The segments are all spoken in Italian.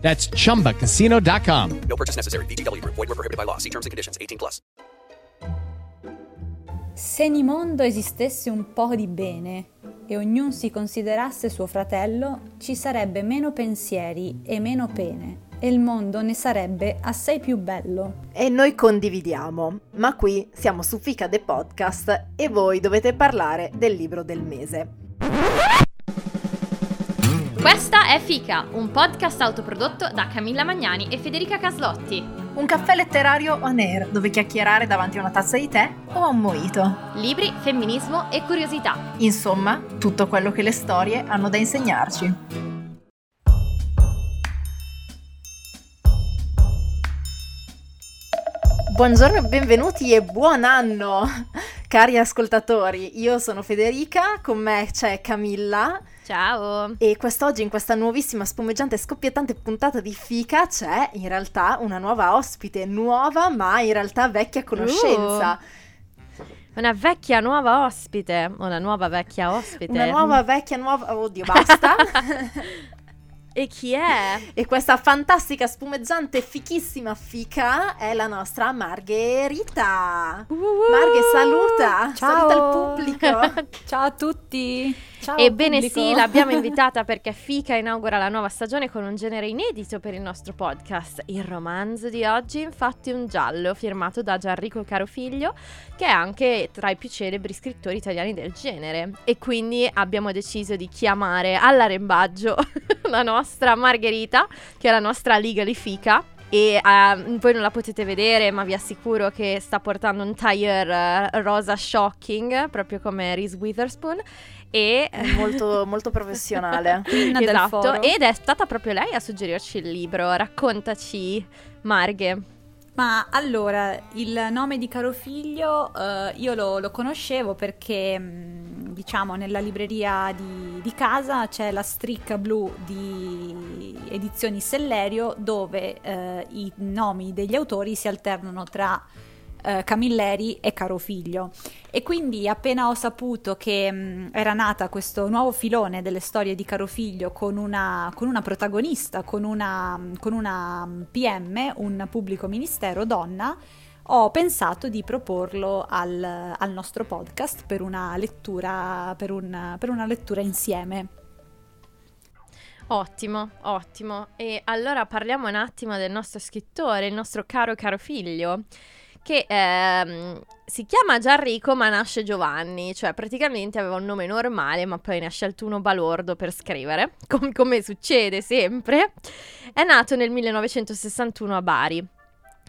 That's chumbacasino.com. No purchase necessary. VGW Group. Void were prohibited by law. See terms and conditions. 18 plus. Se in mondo esistesse un po' di bene e ognuno si considerasse suo fratello, ci sarebbe meno pensieri e meno pene e il mondo ne sarebbe assai più bello. E noi condividiamo, ma qui siamo su Fica The Podcast e voi dovete parlare del libro del mese. Questa è Fica, un podcast autoprodotto da Camilla Magnani e Federica Caslotti. Un caffè letterario on air dove chiacchierare davanti a una tazza di tè o a un moito. Libri, femminismo e curiosità. Insomma, tutto quello che le storie hanno da insegnarci. Buongiorno e benvenuti e buon anno, cari ascoltatori. Io sono Federica, con me c'è Camilla. Ciao! E quest'oggi in questa nuovissima spumeggiante e scoppiettante puntata di Fica c'è in realtà una nuova ospite, nuova ma in realtà vecchia conoscenza. Uh, una vecchia nuova ospite, una nuova vecchia ospite. Una nuova vecchia nuova... Oddio, basta! E chi è? E questa fantastica spumeggiante fichissima fica è la nostra Margherita. Uh, Marghe, saluta! Ciao! Saluta il pubblico! Ciao a tutti! Ciao Ebbene pubblico. sì, l'abbiamo invitata perché Fica inaugura la nuova stagione con un genere inedito per il nostro podcast. Il romanzo di oggi, infatti, è un giallo firmato da Gianrico Carofiglio, che è anche tra i più celebri scrittori italiani del genere. E quindi abbiamo deciso di chiamare all'arembaggio la nostra Margherita, che è la nostra legally Fica. E uh, voi non la potete vedere, ma vi assicuro che sta portando un tire uh, rosa shocking, proprio come Reese Witherspoon. E molto, molto professionale. Esatto, ed è stata proprio lei a suggerirci il libro. Raccontaci, Marghe. Ma allora, il nome di Caro Figlio eh, io lo, lo conoscevo perché, mh, diciamo, nella libreria di, di casa c'è la stricca blu di Edizioni Sellerio dove eh, i nomi degli autori si alternano tra eh, Camilleri e Caro Figlio. E quindi appena ho saputo che mh, era nata questo nuovo filone delle storie di Caro Figlio con una, con una protagonista, con una, con una PM, un pubblico ministero donna, ho pensato di proporlo al, al nostro podcast per una lettura, per un- per una lettura insieme. Ottimo, ottimo. E allora parliamo un attimo del nostro scrittore, il nostro caro caro figlio, che ehm, si chiama Gianrico ma nasce Giovanni, cioè praticamente aveva un nome normale ma poi ne ha scelto uno balordo per scrivere, com- come succede sempre. È nato nel 1961 a Bari.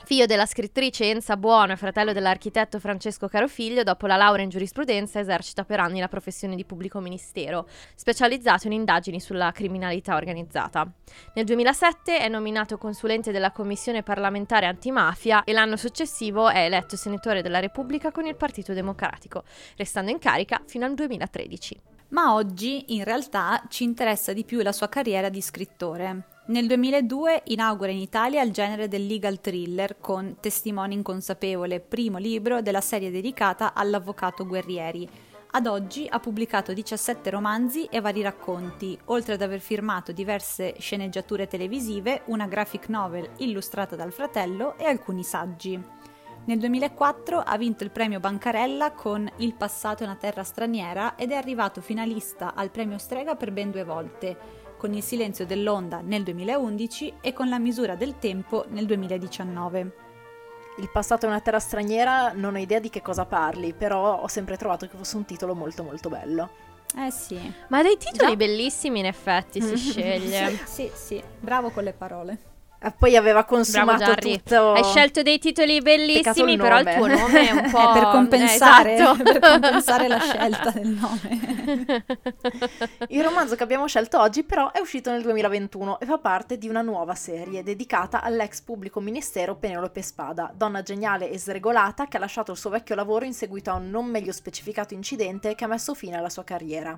Figlio della scrittrice Enza Buono e fratello dell'architetto Francesco Carofiglio, dopo la laurea in giurisprudenza esercita per anni la professione di pubblico ministero, specializzato in indagini sulla criminalità organizzata. Nel 2007 è nominato consulente della Commissione parlamentare antimafia e l'anno successivo è eletto senatore della Repubblica con il Partito Democratico, restando in carica fino al 2013. Ma oggi in realtà ci interessa di più la sua carriera di scrittore. Nel 2002 inaugura in Italia il genere del legal thriller con Testimone inconsapevole, primo libro della serie dedicata all'avvocato Guerrieri. Ad oggi ha pubblicato 17 romanzi e vari racconti, oltre ad aver firmato diverse sceneggiature televisive, una graphic novel illustrata dal fratello e alcuni saggi. Nel 2004 ha vinto il premio Bancarella con Il passato è una terra straniera ed è arrivato finalista al premio Strega per ben due volte, con Il silenzio dell'onda nel 2011 e con La misura del tempo nel 2019. Il passato è una terra straniera, non ho idea di che cosa parli, però ho sempre trovato che fosse un titolo molto molto bello. Eh sì. Ma dei titoli Già. bellissimi in effetti si sceglie. Sì, sì, sì, bravo con le parole. Eh, Poi aveva consumato tutto. Hai scelto dei titoli bellissimi, il però il tuo nome è un po' per compensare, Eh, esatto. per compensare la scelta del nome. Il romanzo che abbiamo scelto oggi però è uscito nel 2021 e fa parte di una nuova serie dedicata all'ex pubblico ministero Penelope Spada, donna geniale e sregolata che ha lasciato il suo vecchio lavoro in seguito a un non meglio specificato incidente che ha messo fine alla sua carriera.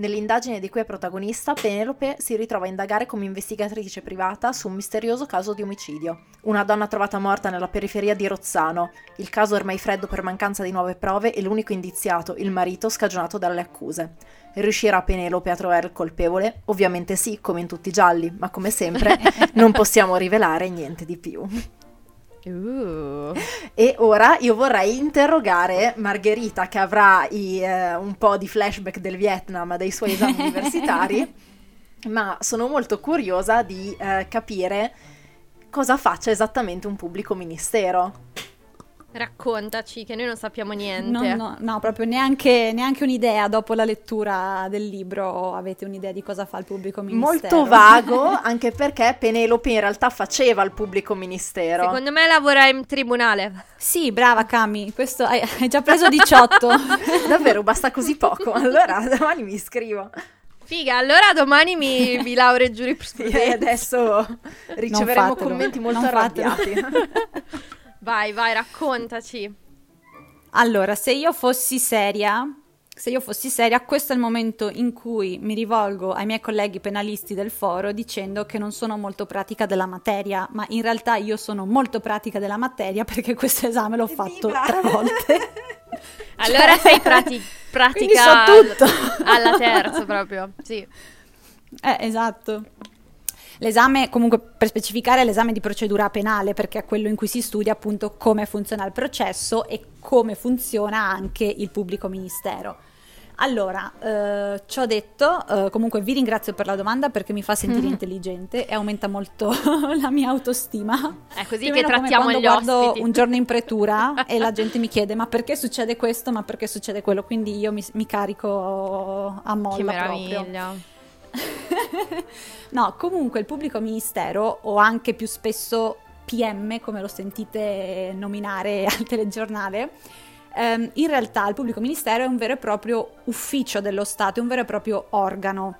Nell'indagine di cui è protagonista, Penelope si ritrova a indagare come investigatrice privata su un misterioso caso di omicidio. Una donna trovata morta nella periferia di Rozzano. Il caso ormai freddo per mancanza di nuove prove e l'unico indiziato, il marito, scagionato dalle accuse. Riuscirà Penelope a trovare il colpevole? Ovviamente sì, come in tutti i gialli, ma come sempre non possiamo rivelare niente di più. Uh. E ora io vorrei interrogare Margherita che avrà i, eh, un po' di flashback del Vietnam dei suoi esami universitari, ma sono molto curiosa di eh, capire cosa faccia esattamente un pubblico ministero. Raccontaci, che noi non sappiamo niente. No, no, no, proprio neanche, neanche un'idea dopo la lettura del libro avete un'idea di cosa fa il pubblico ministero. Molto vago, anche perché Penelope in realtà faceva il pubblico ministero. Secondo me lavora in tribunale. Sì, brava Cami, questo hai, hai già preso 18. Davvero, basta così poco. Allora domani mi iscrivo. Figa, allora domani mi, mi laureo in E giurisprudenza. adesso riceveremo commenti molto arrabbiati. Vai, vai, raccontaci. Allora, se io fossi seria, se io fossi seria, questo è il momento in cui mi rivolgo ai miei colleghi penalisti del foro dicendo che non sono molto pratica della materia, ma in realtà io sono molto pratica della materia perché questo esame l'ho fatto Evviva! tre volte. Allora Cioè, sei prati- pratica so tutto. alla terza proprio, sì. Eh, esatto. L'esame, comunque per specificare, è l'esame di procedura penale perché è quello in cui si studia appunto come funziona il processo e come funziona anche il pubblico ministero. Allora, eh, ci ho detto, eh, comunque vi ringrazio per la domanda perché mi fa sentire intelligente e aumenta molto la mia autostima. È così Più che come trattiamo quando gli guardo ospiti. un giorno in pretura e la gente mi chiede ma perché succede questo, ma perché succede quello, quindi io mi, mi carico a molla Che proprio. no, comunque il pubblico ministero o anche più spesso PM, come lo sentite nominare al telegiornale, ehm, in realtà il pubblico ministero è un vero e proprio ufficio dello Stato, è un vero e proprio organo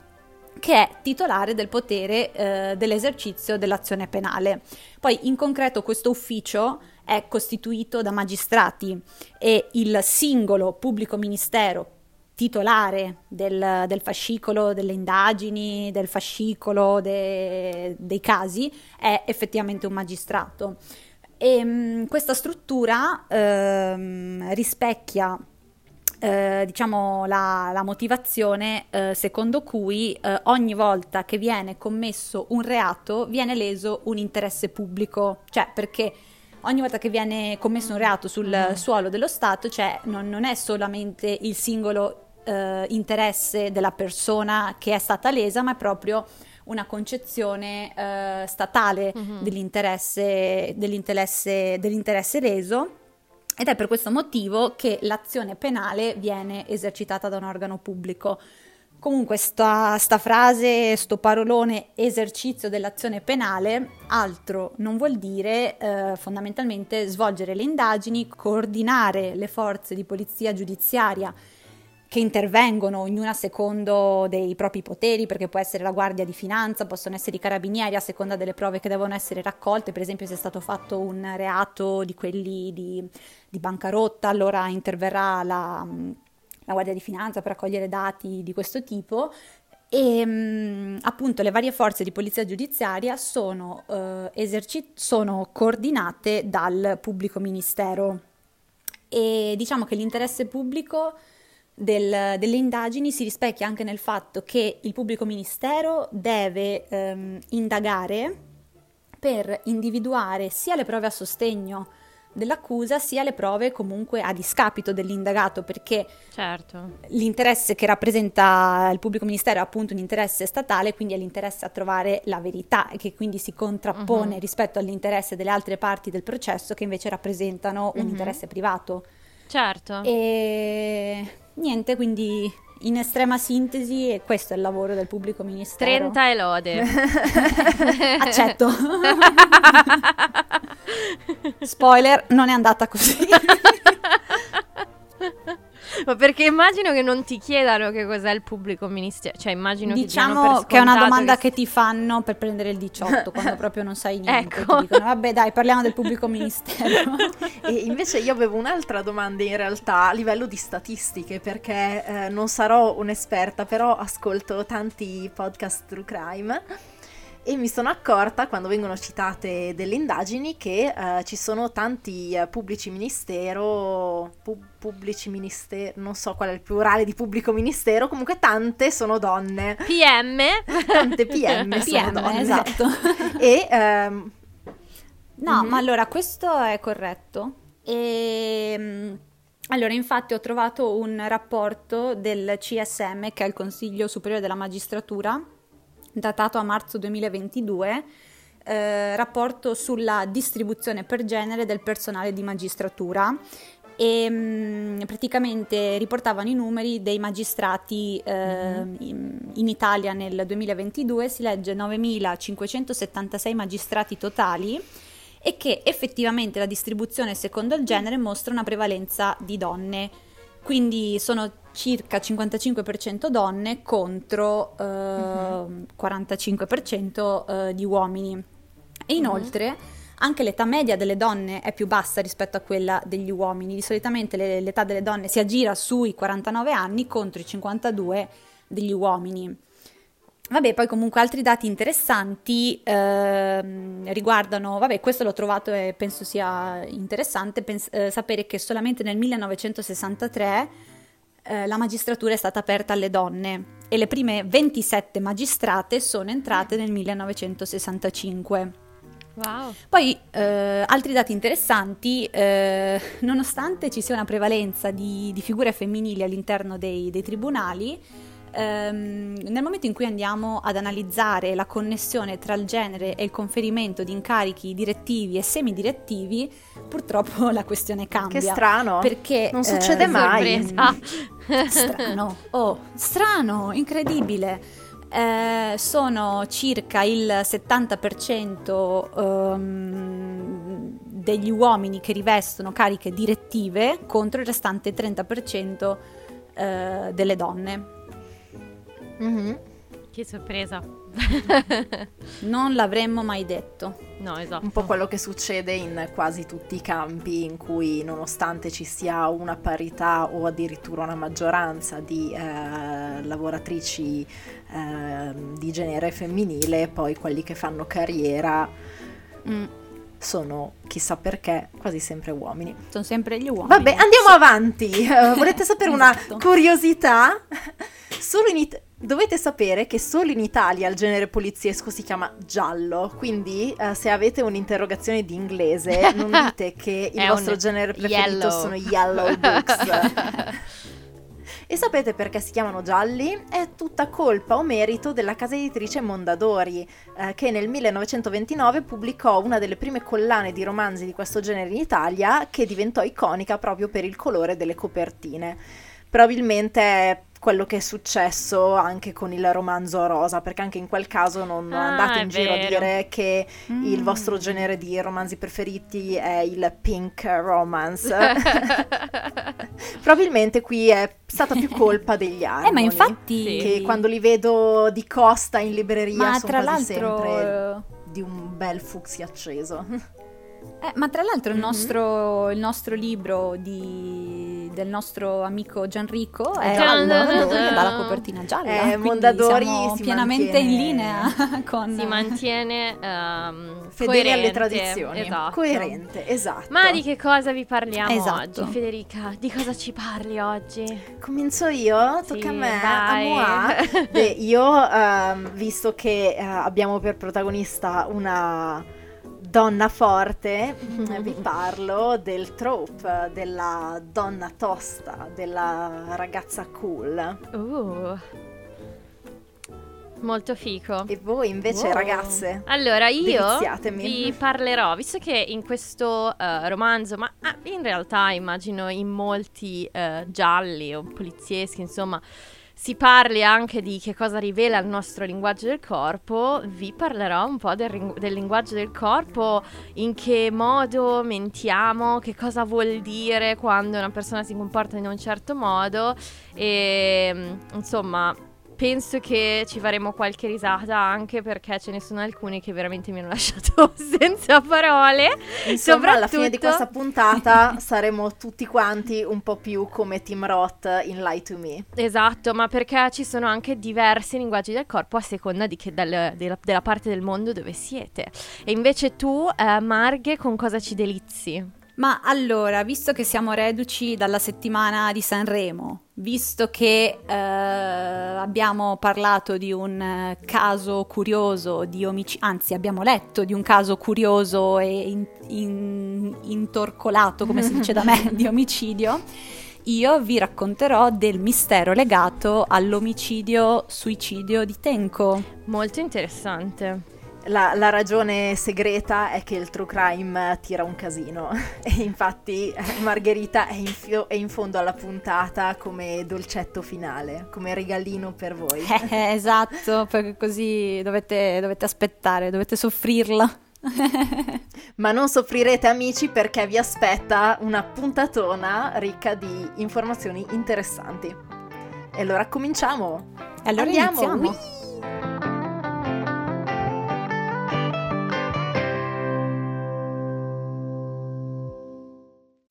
che è titolare del potere eh, dell'esercizio dell'azione penale. Poi in concreto questo ufficio è costituito da magistrati e il singolo pubblico ministero titolare del, del fascicolo delle indagini, del fascicolo de- dei casi, è effettivamente un magistrato. E, mh, questa struttura ehm, rispecchia eh, diciamo la, la motivazione eh, secondo cui eh, ogni volta che viene commesso un reato viene leso un interesse pubblico, cioè perché ogni volta che viene commesso un reato sul suolo dello Stato, cioè non, non è solamente il singolo eh, interesse della persona che è stata lesa, ma è proprio una concezione eh, statale dell'interesse, dell'interesse, dell'interesse leso. Ed è per questo motivo che l'azione penale viene esercitata da un organo pubblico. Comunque sta, sta frase, sto parolone esercizio dell'azione penale, altro non vuol dire eh, fondamentalmente svolgere le indagini, coordinare le forze di polizia giudiziaria che intervengono ognuna secondo dei propri poteri, perché può essere la Guardia di Finanza, possono essere i carabinieri a seconda delle prove che devono essere raccolte, per esempio se è stato fatto un reato di quelli di, di bancarotta, allora interverrà la, la Guardia di Finanza per raccogliere dati di questo tipo. E mh, appunto le varie forze di polizia giudiziaria sono, eh, eserci- sono coordinate dal pubblico ministero e diciamo che l'interesse pubblico del- delle indagini si rispecchia anche nel fatto che il pubblico ministero deve ehm, indagare per individuare sia le prove a sostegno dell'accusa sia le prove comunque a discapito dell'indagato perché Certo. l'interesse che rappresenta il pubblico ministero è appunto un interesse statale, quindi è l'interesse a trovare la verità e che quindi si contrappone rispetto all'interesse delle altre parti del processo che invece rappresentano un interesse privato. Certo. E niente, quindi in estrema sintesi, questo è il lavoro del pubblico ministero. 30 e lode. Accetto. Spoiler, non è andata così. Ma perché immagino che non ti chiedano che cos'è il pubblico ministero. Cioè, immagino che diciamo per che è una domanda che che ti fanno per prendere il 18 quando proprio non sai niente. Ecco. Ti dicono, vabbè dai, parliamo del pubblico ministero. E invece io avevo un'altra domanda in realtà a livello di statistiche, perché eh, non sarò un'esperta, però ascolto tanti podcast true crime. E mi sono accorta quando vengono citate delle indagini che eh, ci sono tanti eh, pubblici ministero, pu- pubblici ministero, non so qual è il plurale di pubblico ministero, comunque tante sono donne, PM. tante PM, sono PM, donne. esatto. E ehm, No, Mhm. ma allora questo è corretto. E, allora, infatti, ho trovato un rapporto del CSM, che è il Consiglio Superiore della Magistratura, datato a marzo 2022. eh, rapporto sulla distribuzione per genere del personale di magistratura e mm, praticamente riportavano i numeri dei magistrati eh, in, in Italia nel 2022 si legge 9.576 magistrati totali e che effettivamente la distribuzione secondo il genere mostra una prevalenza di donne, quindi sono circa 55% donne contro eh, 45% eh, di uomini. E inoltre anche l'età media delle donne è più bassa rispetto a quella degli uomini, di solitamente le- l'età delle donne si aggira sui 49 anni contro i 52 degli uomini. Vabbè, poi comunque altri dati interessanti ehm, riguardano, vabbè, questo l'ho trovato e penso sia interessante pens- eh, sapere che solamente nel 1963 eh, la magistratura è stata aperta alle donne e le prime 27 magistrate sono entrate nel 1965. Wow. Poi eh, altri dati interessanti, eh, nonostante ci sia una prevalenza di, di figure femminili all'interno dei, dei tribunali, ehm, nel momento in cui andiamo ad analizzare la connessione tra il genere e il conferimento di incarichi direttivi e semidirettivi, purtroppo la questione cambia. che strano. Perché Non succede eh, mai. Sorpresa. strano, oh, strano, incredibile. Eh, sono circa il 70% ehm, degli uomini che rivestono cariche direttive contro il restante 30% eh, delle donne. Mhm. Che sorpresa. Non l'avremmo mai detto. no, esatto. Un po' quello che succede in quasi tutti i campi in cui nonostante ci sia una parità o addirittura una maggioranza di eh, lavoratrici eh, di genere femminile, poi quelli che fanno carriera Mm, sono, chissà perché, quasi sempre uomini. sono sempre gli uomini. Vabbè, andiamo avanti. Eh, volete sapere una Esatto. curiosità? Solo in It- Dovete sapere che solo in Italia il genere poliziesco si chiama giallo, quindi eh, se avete un'interrogazione di inglese non dite che il vostro genere preferito yellow. sono yellow books. E sapete perché si chiamano gialli? È tutta colpa o merito della casa editrice Mondadori, eh, che nel 1929 pubblicò una delle prime collane di romanzi di questo genere in Italia, che diventò iconica proprio per il colore delle copertine. Probabilmente quello che è successo anche con il romanzo rosa, perché anche in quel caso non Ah, andate in giro a dire che il Mm. vostro genere di romanzi preferiti è il pink romance. Probabilmente qui è stata più colpa degli armoni. Eh, ma infatti... Sì. Che quando li vedo di costa in libreria Ma sono tra quasi l'altro... sempre di un bel fucsia acceso. Eh, ma tra l'altro il, Mhm. nostro, il nostro libro di- del nostro amico Gianrico è Gian- Mondadori e dalla copertina gialla. Eh, Mondadori siamo si pienamente in mantiene- linea con... si mantiene ehm, Fedele alle tradizioni. Esatto. Coerente, esatto. Ma di che cosa vi parliamo Esatto. oggi, Federica? Di cosa ci parli oggi? Comincio io? Sì, Tocca a me? vai. A moi? Beh, io, ehm, visto che eh, abbiamo per protagonista una donna forte, vi parlo del trope, della donna tosta, della ragazza cool. Uh. Molto fico. E voi invece, Wow. ragazze? Allora, io vi parlerò, visto che in questo eh, romanzo, ma ah, in realtà immagino in molti eh, gialli o polizieschi, insomma, si parli anche di che cosa rivela il nostro linguaggio del corpo, vi parlerò un po' del, ring- del linguaggio del corpo, in che modo mentiamo, che cosa vuol dire quando una persona si comporta in un certo modo e mm, insomma penso che ci faremo qualche risata anche perché ce ne sono alcuni che veramente mi hanno lasciato senza parole. Insomma, alla fine di questa puntata saremo tutti quanti un po' più come Tim Roth in Lie to Me. Esatto, ma perché ci sono anche diversi linguaggi del corpo a seconda di che dal, della, della, parte del mondo dove siete. E invece tu, eh, Marghe, con cosa ci delizi? Ma allora, visto che siamo reduci dalla settimana di Sanremo, visto che eh, abbiamo parlato di un eh, caso curioso di omicidio, anzi abbiamo letto di un caso curioso e in, in, intorcolato, come si dice da me, di omicidio, io vi racconterò del mistero legato all'omicidio-suicidio di Tenko. Molto interessante. La, la, ragione segreta è che il true crime tira un casino e infatti eh, Margherita è in, fio- è in, fondo alla puntata come dolcetto finale, come regalino per voi. Eh, esatto, perché così dovete, dovete aspettare, dovete soffrirla. Ma non soffrirete amici perché vi aspetta una puntatona ricca di informazioni interessanti. E allora cominciamo. Allora Andiamo. iniziamo. Whee!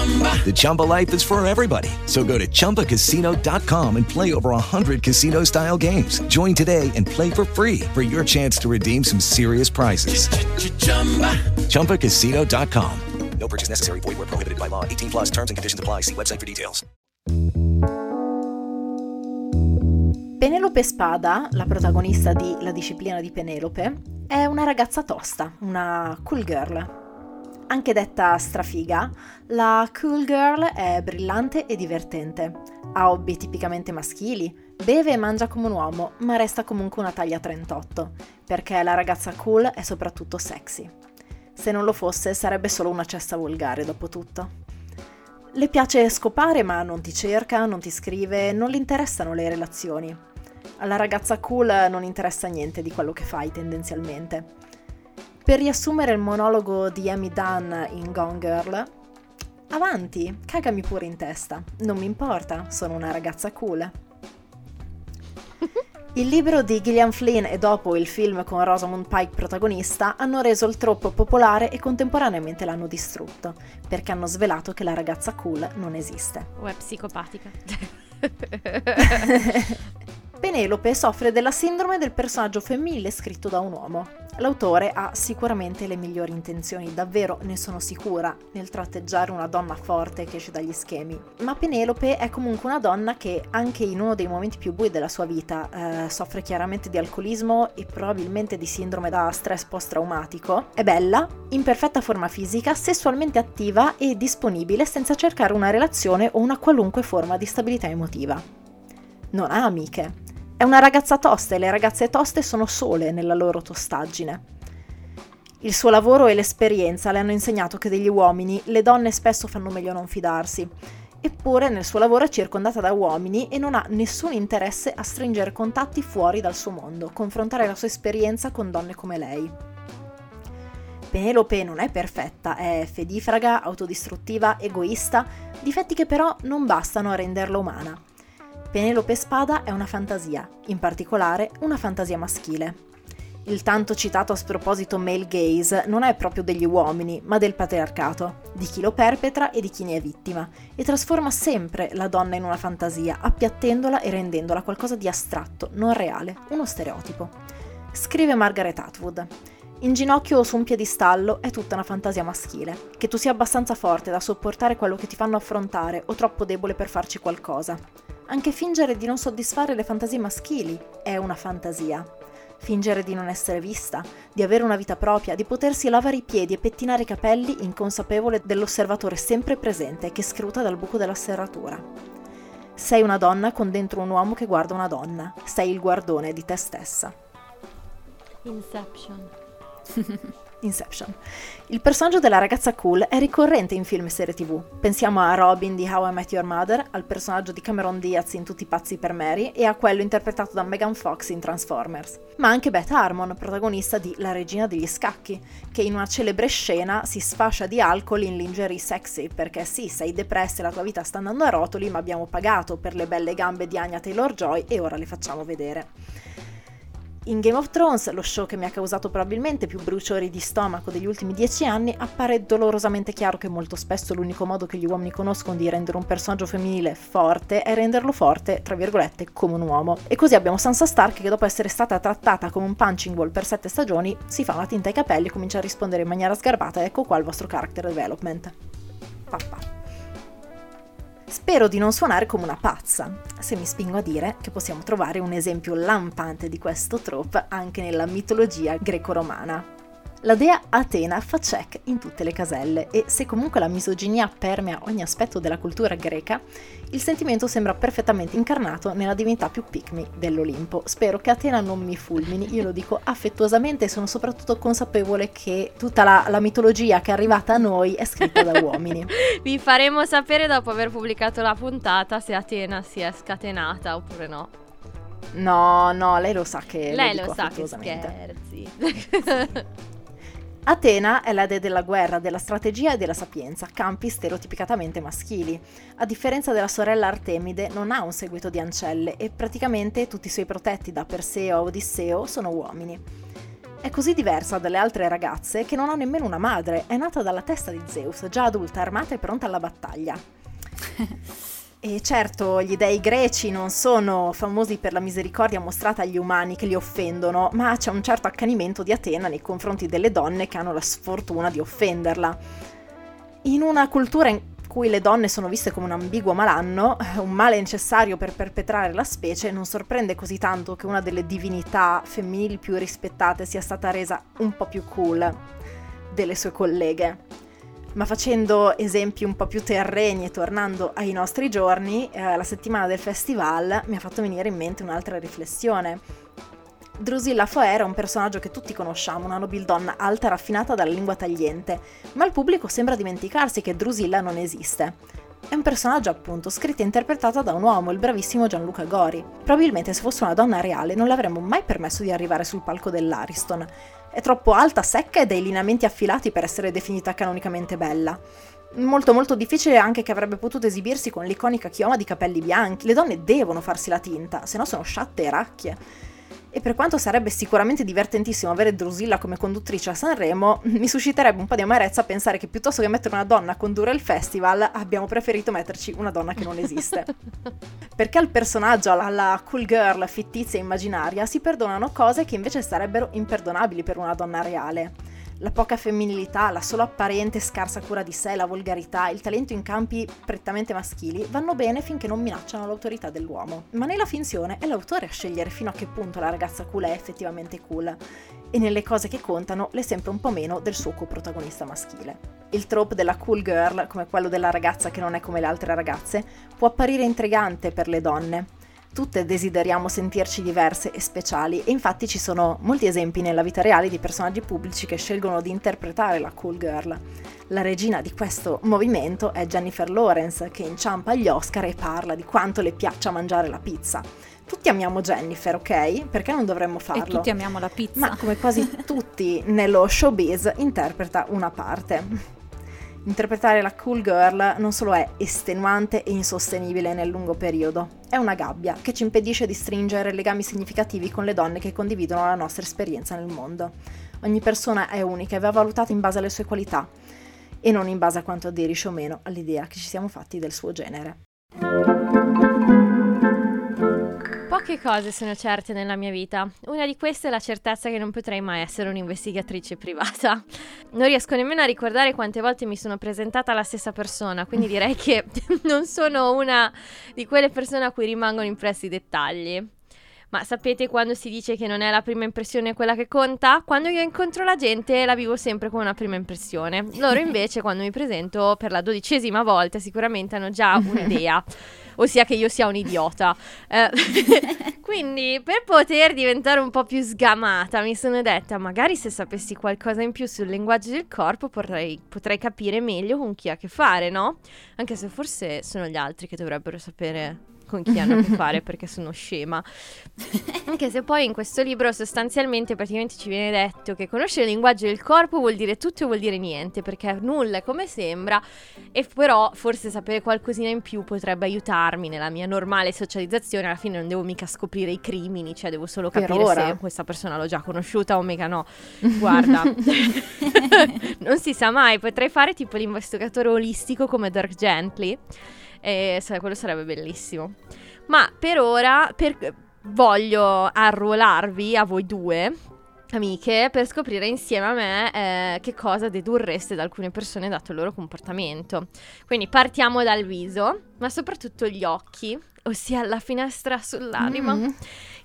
The Chumba life is for everybody. So go to ChumbaCasino.com and play over 100 casino style games. Join today and play for free for your chance to redeem some serious prizes. ChumbaCasino.com. No purchase necessary. Void where prohibited by law. 18 plus terms and conditions apply. See website for details. Penelope Spada, la protagonista di La disciplina di Penelope, è una ragazza tosta, una cool girl anche detta strafiga, la cool girl è brillante e divertente. Ha hobby tipicamente maschili, beve e mangia come un uomo, ma resta comunque una taglia 38, perché la ragazza cool è soprattutto sexy. Se non lo fosse sarebbe solo una cesta volgare dopo tutto. Le piace scopare ma non ti cerca, non ti scrive, non le interessano le relazioni. Alla ragazza cool non interessa niente di quello che fai tendenzialmente. Per riassumere il monologo di Amy Dunn in Gone Girl, avanti, cagami pure in testa, non mi importa, sono una ragazza cool. Il libro di Gillian Flynn e dopo il film con Rosamund Pike protagonista hanno reso il troppo popolare e contemporaneamente l'hanno distrutto, perché hanno svelato che la ragazza cool non esiste. O è psicopatica. Penelope soffre della sindrome del personaggio femminile scritto da un uomo. L'autore ha sicuramente le migliori intenzioni, davvero ne sono sicura, nel tratteggiare una donna forte che esce dagli schemi, ma Penelope è comunque una donna che anche in uno dei momenti più bui della sua vita eh, soffre chiaramente di alcolismo e probabilmente di sindrome da stress post-traumatico, è bella, in perfetta forma fisica, sessualmente attiva e disponibile senza cercare una relazione o una qualunque forma di stabilità emotiva. Non ha amiche, è una ragazza tosta e le ragazze toste sono sole nella loro tostaggine. Il suo lavoro e l'esperienza le hanno insegnato che degli uomini le donne spesso fanno meglio non fidarsi. Eppure nel suo lavoro è circondata da uomini e non ha nessun interesse a stringere contatti fuori dal suo mondo, confrontare la sua esperienza con donne come lei. Penelope non è perfetta, è fedifraga, autodistruttiva, egoista, difetti che però non bastano a renderla umana. Penelope Spada è una fantasia, in particolare una fantasia maschile. Il tanto citato a sproposito male gaze non è proprio degli uomini, ma del patriarcato, di chi lo perpetra e di chi ne è vittima, e trasforma sempre la donna in una fantasia, appiattendola e rendendola qualcosa di astratto, non reale, uno stereotipo. Scrive Margaret Atwood. In ginocchio o su un piedistallo è tutta una fantasia maschile, che tu sia abbastanza forte da sopportare quello che ti fanno affrontare o troppo debole per farci qualcosa. Anche fingere di non soddisfare le fantasie maschili è una fantasia. Fingere di non essere vista, di avere una vita propria, di potersi lavare i piedi e pettinare i capelli inconsapevole dell'osservatore sempre presente che scruta dal buco della serratura. Sei una donna con dentro un uomo che guarda una donna, sei il guardone di te stessa. Inception. Inception. Il personaggio della ragazza cool è ricorrente in film e serie tv. Pensiamo a Robin di How I Met Your Mother, al personaggio di Cameron Diaz in Tutti i pazzi per Mary e a quello interpretato da Megan Fox in Transformers. Ma anche Beth Harmon, protagonista di La regina degli scacchi, che in una celebre scena si sfascia di alcol in lingerie sexy perché sì, sei depressa e la tua vita sta andando a rotoli, ma abbiamo pagato per le belle gambe di Anya Taylor-Joy e ora le facciamo vedere. In Game of Thrones, lo show che mi ha causato probabilmente più bruciori di stomaco degli ultimi dieci anni, appare dolorosamente chiaro che molto spesso l'unico modo che gli uomini conoscono di rendere un personaggio femminile forte è renderlo forte, tra virgolette, come un uomo. E così abbiamo Sansa Stark che dopo essere stata trattata come un punching ball per sette stagioni, si fa una tinta ai capelli e comincia a rispondere in maniera sgarbata, ecco qua il vostro character development. Papà. Spero di non suonare come una pazza, se mi spingo a dire che possiamo trovare un esempio lampante di questo trope anche nella mitologia greco-romana. La dea Atena fa check in tutte le caselle e se comunque la misoginia permea ogni aspetto della cultura greca, il sentimento sembra perfettamente incarnato nella divinità più picmi dell'Olimpo. Spero che Atena non mi fulmini, io lo dico affettuosamente e sono soprattutto consapevole che tutta la, la mitologia che è arrivata a noi è scritta da uomini. Vi faremo sapere dopo aver pubblicato la puntata se Atena si è scatenata oppure no. No, no, lei lo sa che Lei lo, lo sa che scherzi. Atena è la dea della guerra, della strategia e della sapienza, campi stereotipicamente maschili. A differenza della sorella Artemide, non ha un seguito di ancelle e praticamente tutti i suoi protetti da Perseo a Odisseo sono uomini. È così diversa dalle altre ragazze che non ha nemmeno una madre, è nata dalla testa di Zeus, già adulta, armata e pronta alla battaglia. E certo, gli dei greci non sono famosi per la misericordia mostrata agli umani che li offendono, ma c'è un certo accanimento di Atena nei confronti delle donne che hanno la sfortuna di offenderla. In una cultura in cui le donne sono viste come un ambiguo malanno, un male necessario per perpetrare la specie, non sorprende così tanto che una delle divinità femminili più rispettate sia stata resa un po' più cool delle sue colleghe. Ma facendo esempi un po' più terreni e tornando ai nostri giorni, eh, la settimana del festival mi ha fatto venire in mente un'altra riflessione. Drusilla Foer è un personaggio che tutti conosciamo, una nobildonna alta e raffinata dalla lingua tagliente, ma il pubblico sembra dimenticarsi che Drusilla non esiste. È un personaggio appunto scritto e interpretato da un uomo, il bravissimo Gianluca Gori. Probabilmente se fosse una donna reale non le avremmo mai permesso di arrivare sul palco dell'Ariston. È troppo alta, secca e dai lineamenti affilati per essere definita canonicamente bella. Molto molto difficile anche che avrebbe potuto esibirsi con l'iconica chioma di capelli bianchi. Le donne devono farsi la tinta, se no sono sciatte e racchie. E per quanto sarebbe sicuramente divertentissimo avere Drusilla come conduttrice a Sanremo, mi susciterebbe un po' di amarezza pensare che piuttosto che mettere una donna a condurre il festival, abbiamo preferito metterci una donna che non esiste. Perché al personaggio, alla cool girl fittizia e immaginaria, si perdonano cose che invece sarebbero imperdonabili per una donna reale. La poca femminilità, la solo apparente scarsa cura di sé, la volgarità, il talento in campi prettamente maschili vanno bene finché non minacciano l'autorità dell'uomo. Ma nella finzione è l'autore a scegliere fino a che punto la ragazza cool è effettivamente cool. E nelle cose che contano le sempre un po' meno del suo coprotagonista maschile. Il trope della cool girl, come quello della ragazza che non è come le altre ragazze, può apparire intrigante per le donne, Tutte desideriamo sentirci diverse e speciali e infatti ci sono molti esempi nella vita reale di personaggi pubblici che scelgono di interpretare la cool girl. La regina di questo movimento è Jennifer Lawrence che inciampa agli Oscar e parla di quanto le piaccia mangiare la pizza. Tutti amiamo Jennifer, ok? Perché non dovremmo farlo? E tutti amiamo la pizza. Ma come quasi tutti nello showbiz interpreta una parte. Interpretare la cool girl non solo è estenuante e insostenibile nel lungo periodo, è una gabbia che ci impedisce di stringere legami significativi con le donne che condividono la nostra esperienza nel mondo. Ogni persona è unica e va valutata in base alle sue qualità e non in base a quanto aderisce o meno all'idea che ci siamo fatti del suo genere. Poche cose sono certe nella mia vita. Una di queste è la certezza che non potrei mai essere un'investigatrice privata. Non riesco nemmeno a ricordare quante volte mi sono presentata alla stessa persona, quindi direi che non sono una di quelle persone a cui rimangono impressi i dettagli. Ma sapete quando si dice che non è la prima impressione quella che conta? Quando io incontro la gente la vivo sempre come una prima impressione. Loro invece quando mi presento per la dodicesima volta sicuramente hanno già un'idea. Ossia che io sia un idiota. Eh, quindi per poter diventare un po' più sgamata mi sono detta magari se sapessi qualcosa in più sul linguaggio del corpo potrei, potrei capire meglio con chi ha a che fare, no? Anche se forse sono gli altri che dovrebbero sapere con chi hanno a che fare perché sono scema. Anche se poi in questo libro sostanzialmente praticamente ci viene detto che conoscere il linguaggio del corpo vuol dire tutto e vuol dire niente, perché nulla è come sembra e però forse sapere qualcosina in più potrebbe aiutarmi nella mia normale socializzazione, alla fine non devo mica scoprire i crimini, cioè devo solo Per capire ora. se questa persona l'ho già conosciuta o mica no. Guarda, non si sa mai, potrei fare tipo l'investigatore olistico come Dirk Gently. E quello sarebbe bellissimo. Ma per ora per- voglio arruolarvi a voi due. Amiche, per scoprire insieme a me eh, che cosa dedurreste da alcune persone dato il loro comportamento. Quindi partiamo dal viso, ma soprattutto gli occhi, ossia la finestra sull'anima. Mm.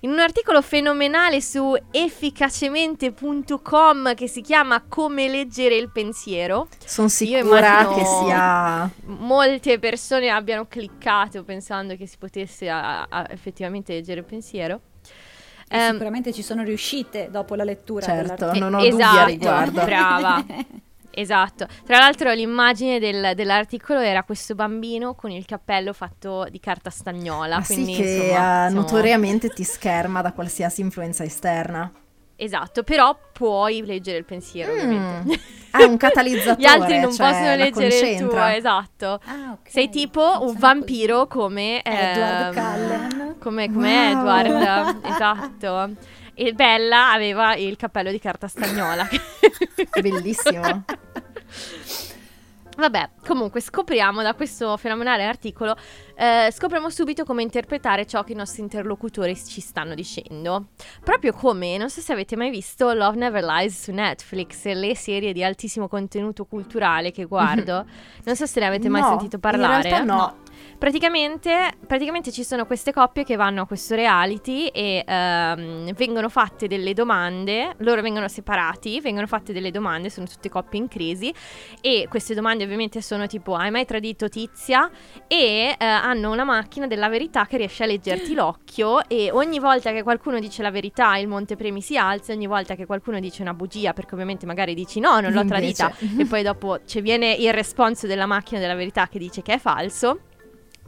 In un articolo fenomenale su efficacemente.com che si chiama Come leggere il pensiero, Sono Io sicura immagino- che sia... molte persone abbiano cliccato pensando che si potesse a- a- effettivamente leggere il pensiero. E Ehm, sicuramente ci sono riuscite dopo la lettura. Certo, dell'articolo. non ho eh, dubbi a esatto, riguardo. Brava. Esatto. Tra l'altro l'immagine del- dell'articolo era questo bambino con il cappello fatto di carta stagnola. Ma sì, quindi, che insomma, eh, siamo- notoriamente ti scherma da qualsiasi influenza esterna. Esatto, però puoi leggere il pensiero, Mm. ovviamente. È un catalizzatore, Gli altri non cioè, possono leggere il tuo, esatto. Ah, ok. Sei tipo un vampiro come Edward ehm, Cullen. Come, come Wow. Edward, esatto. E Bella aveva il cappello di carta stagnola. Bellissimo. Vabbè, comunque scopriamo da questo fenomenale articolo, eh, scopriamo subito come interpretare ciò che i nostri interlocutori ci stanno dicendo. Proprio come, non so se avete mai visto Love Never Lies su Netflix, le serie di altissimo contenuto culturale che guardo. Non so se ne avete mai No, sentito parlare. In realtà no. Praticamente, praticamente ci sono queste coppie che vanno a questo reality e ehm, vengono fatte delle domande, loro vengono separati, vengono fatte delle domande, sono tutte coppie in crisi e queste domande ovviamente sono tipo hai mai tradito tizia? E eh, hanno una macchina della verità che riesce a leggerti l'occhio e ogni volta che qualcuno dice la verità il montepremi si alza, ogni volta che qualcuno dice una bugia perché ovviamente magari dici no non l'ho Invece. tradita. E poi dopo ci viene il responso della macchina della verità che dice che è falso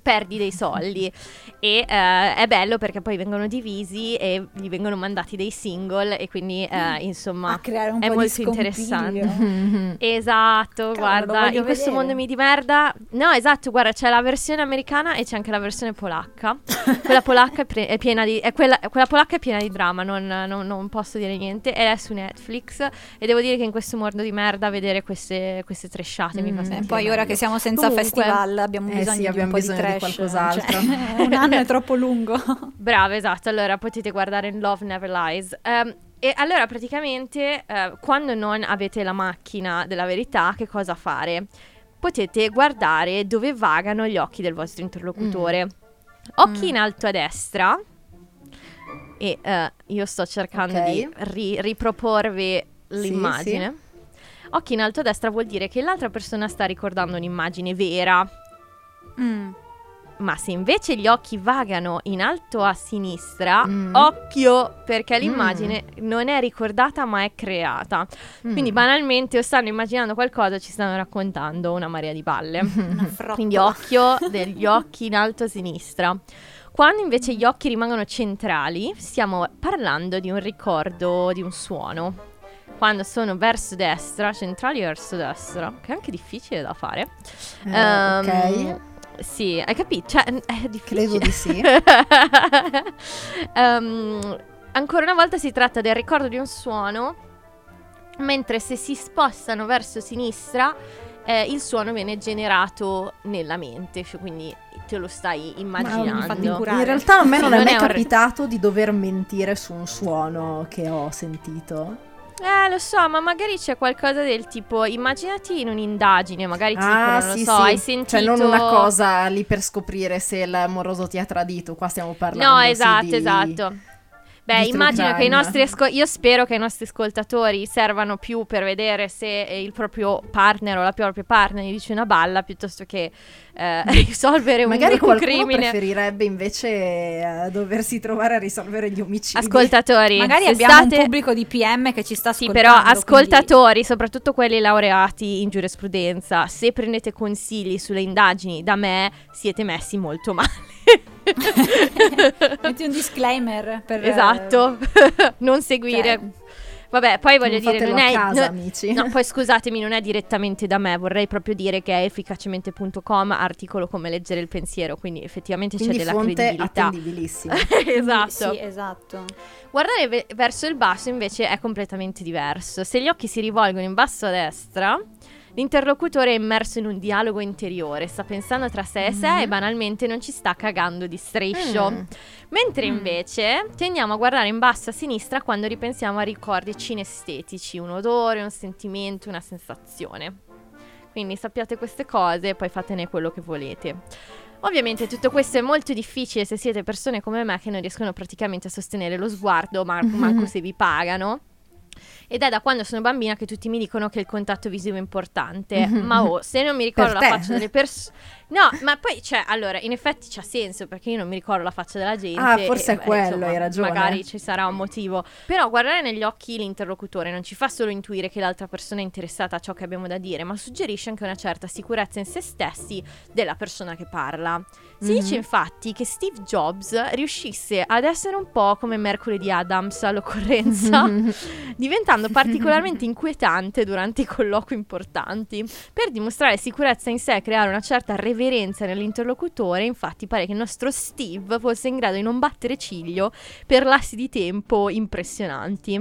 perdi dei soldi. E eh, è bello perché poi vengono divisi e gli vengono mandati dei single e quindi eh, insomma A creare un è po' molto di interessante. Esatto lo guarda in questo vedere. mondo mi di merda no esatto guarda c'è la versione americana e c'è anche la versione polacca. Quella polacca è, pre- è piena di è quella, quella polacca è piena di drama non, non- non posso dire niente. Ed è su Netflix e devo dire che in questo mondo di merda vedere queste, queste trashate mi fa Mm. sentire E poi ora che siamo senza Comunque- festival abbiamo Eh bisogno sì, di un abbiamo po' bisogno di qualcos'altro. cioè, un anno è troppo lungo. Brava, esatto. Allora potete guardare Love Never Lies. Ehm, e allora praticamente eh, quando non avete la macchina della verità, che cosa fare? Potete guardare dove vagano gli occhi del vostro interlocutore. Occhi Mm. in alto a destra. E eh, io sto cercando Ok. di ri- riproporvi l'immagine. Occhi in alto a destra vuol dire che l'altra persona sta ricordando un'immagine vera. Mm. Ma se invece gli occhi vagano in alto a sinistra, Mm. occhio perché l'immagine non è ricordata ma è creata. Mm. Quindi banalmente o stanno immaginando qualcosa o ci stanno raccontando una marea di frottola. Quindi occhio degli occhi in alto a sinistra. Quando invece gli occhi rimangono centrali, stiamo parlando di un ricordo di un suono. quando sono verso destra, centrali verso destra, che è anche difficile da fare. Eh, Ehm, ok, Sì, hai capito? Cioè, è difficile. credo di sì. Ehm, ancora una volta si tratta del ricordo di un suono, mentre se si spostano verso sinistra, eh, il suono viene generato nella mente, cioè, quindi te lo stai immaginando. In realtà a me Sì, non è non mai è un re- capitato di dover mentire su un suono che ho sentito. Eh, lo so, ma magari c'è qualcosa del tipo, immaginati in un'indagine, magari ti ah, dicono, non sì, lo so, sì. hai sentito... Cioè, non una cosa lì per scoprire se l'amoroso ti ha tradito. Qua stiamo parlando No, esatto, di- esatto. Beh, immagino che i nostri asco- io spero che i nostri ascoltatori servano più per vedere se eh, il proprio partner o la propria partner gli dice una balla piuttosto che eh, risolvere un, Magari un qualcuno crimine. preferirebbe invece eh, doversi trovare a risolvere gli omicidi. Ascoltatori, Magari abbiamo state... un pubblico di PM che ci sta Sì, ascoltando. però quindi- ascoltatori, soprattutto quelli laureati in giurisprudenza, se prendete consigli sulle indagini da me, siete messi molto male. Metti un disclaimer per... esatto, non seguire. cioè- Vabbè, poi voglio Non dire, non è. casa, no- amici. No, poi scusatemi, non è direttamente da me, vorrei proprio dire che è efficacemente.com, articolo come leggere il pensiero, quindi effettivamente Quindi c'è della credibilità. attendibilissima. esatto. Sì, esatto. Guardare ve- verso il basso invece è completamente diverso. Se gli occhi si rivolgono in basso a destra, l'interlocutore è immerso in un dialogo interiore, sta pensando tra sé e sé e banalmente non ci sta cagando di striscio. Mm. Mentre invece tendiamo a guardare in basso a sinistra quando ripensiamo a ricordi cinestetici, un odore, un sentimento, una sensazione. Quindi sappiate queste cose e poi fatene quello che volete. Ovviamente tutto questo è molto difficile se siete persone come me che non riescono praticamente a sostenere lo sguardo, ma- manco se vi pagano. Ed è da quando sono bambina che tutti mi dicono che il contatto visivo è importante. Ma oh, se non mi ricordo Per la te? faccia delle persone. No, ma poi, cioè, allora, in effetti c'ha senso perché io non mi ricordo la faccia della gente. Ah, forse e, è beh, quello, insomma, hai ragione. Magari ci sarà un motivo. Però guardare negli occhi l'interlocutore non ci fa solo intuire che l'altra persona è interessata a ciò che abbiamo da dire, ma suggerisce anche una certa sicurezza in se stessi della persona che parla. Si dice infatti che Steve Jobs riuscisse ad essere un po' come Mercoledì Adams all'occorrenza, diventando particolarmente inquietante durante i colloqui importanti. Per dimostrare sicurezza in sé e creare una certa reverenza nell'interlocutore, infatti pare che il nostro Steve fosse in grado di non battere ciglio per lassi di tempo impressionanti.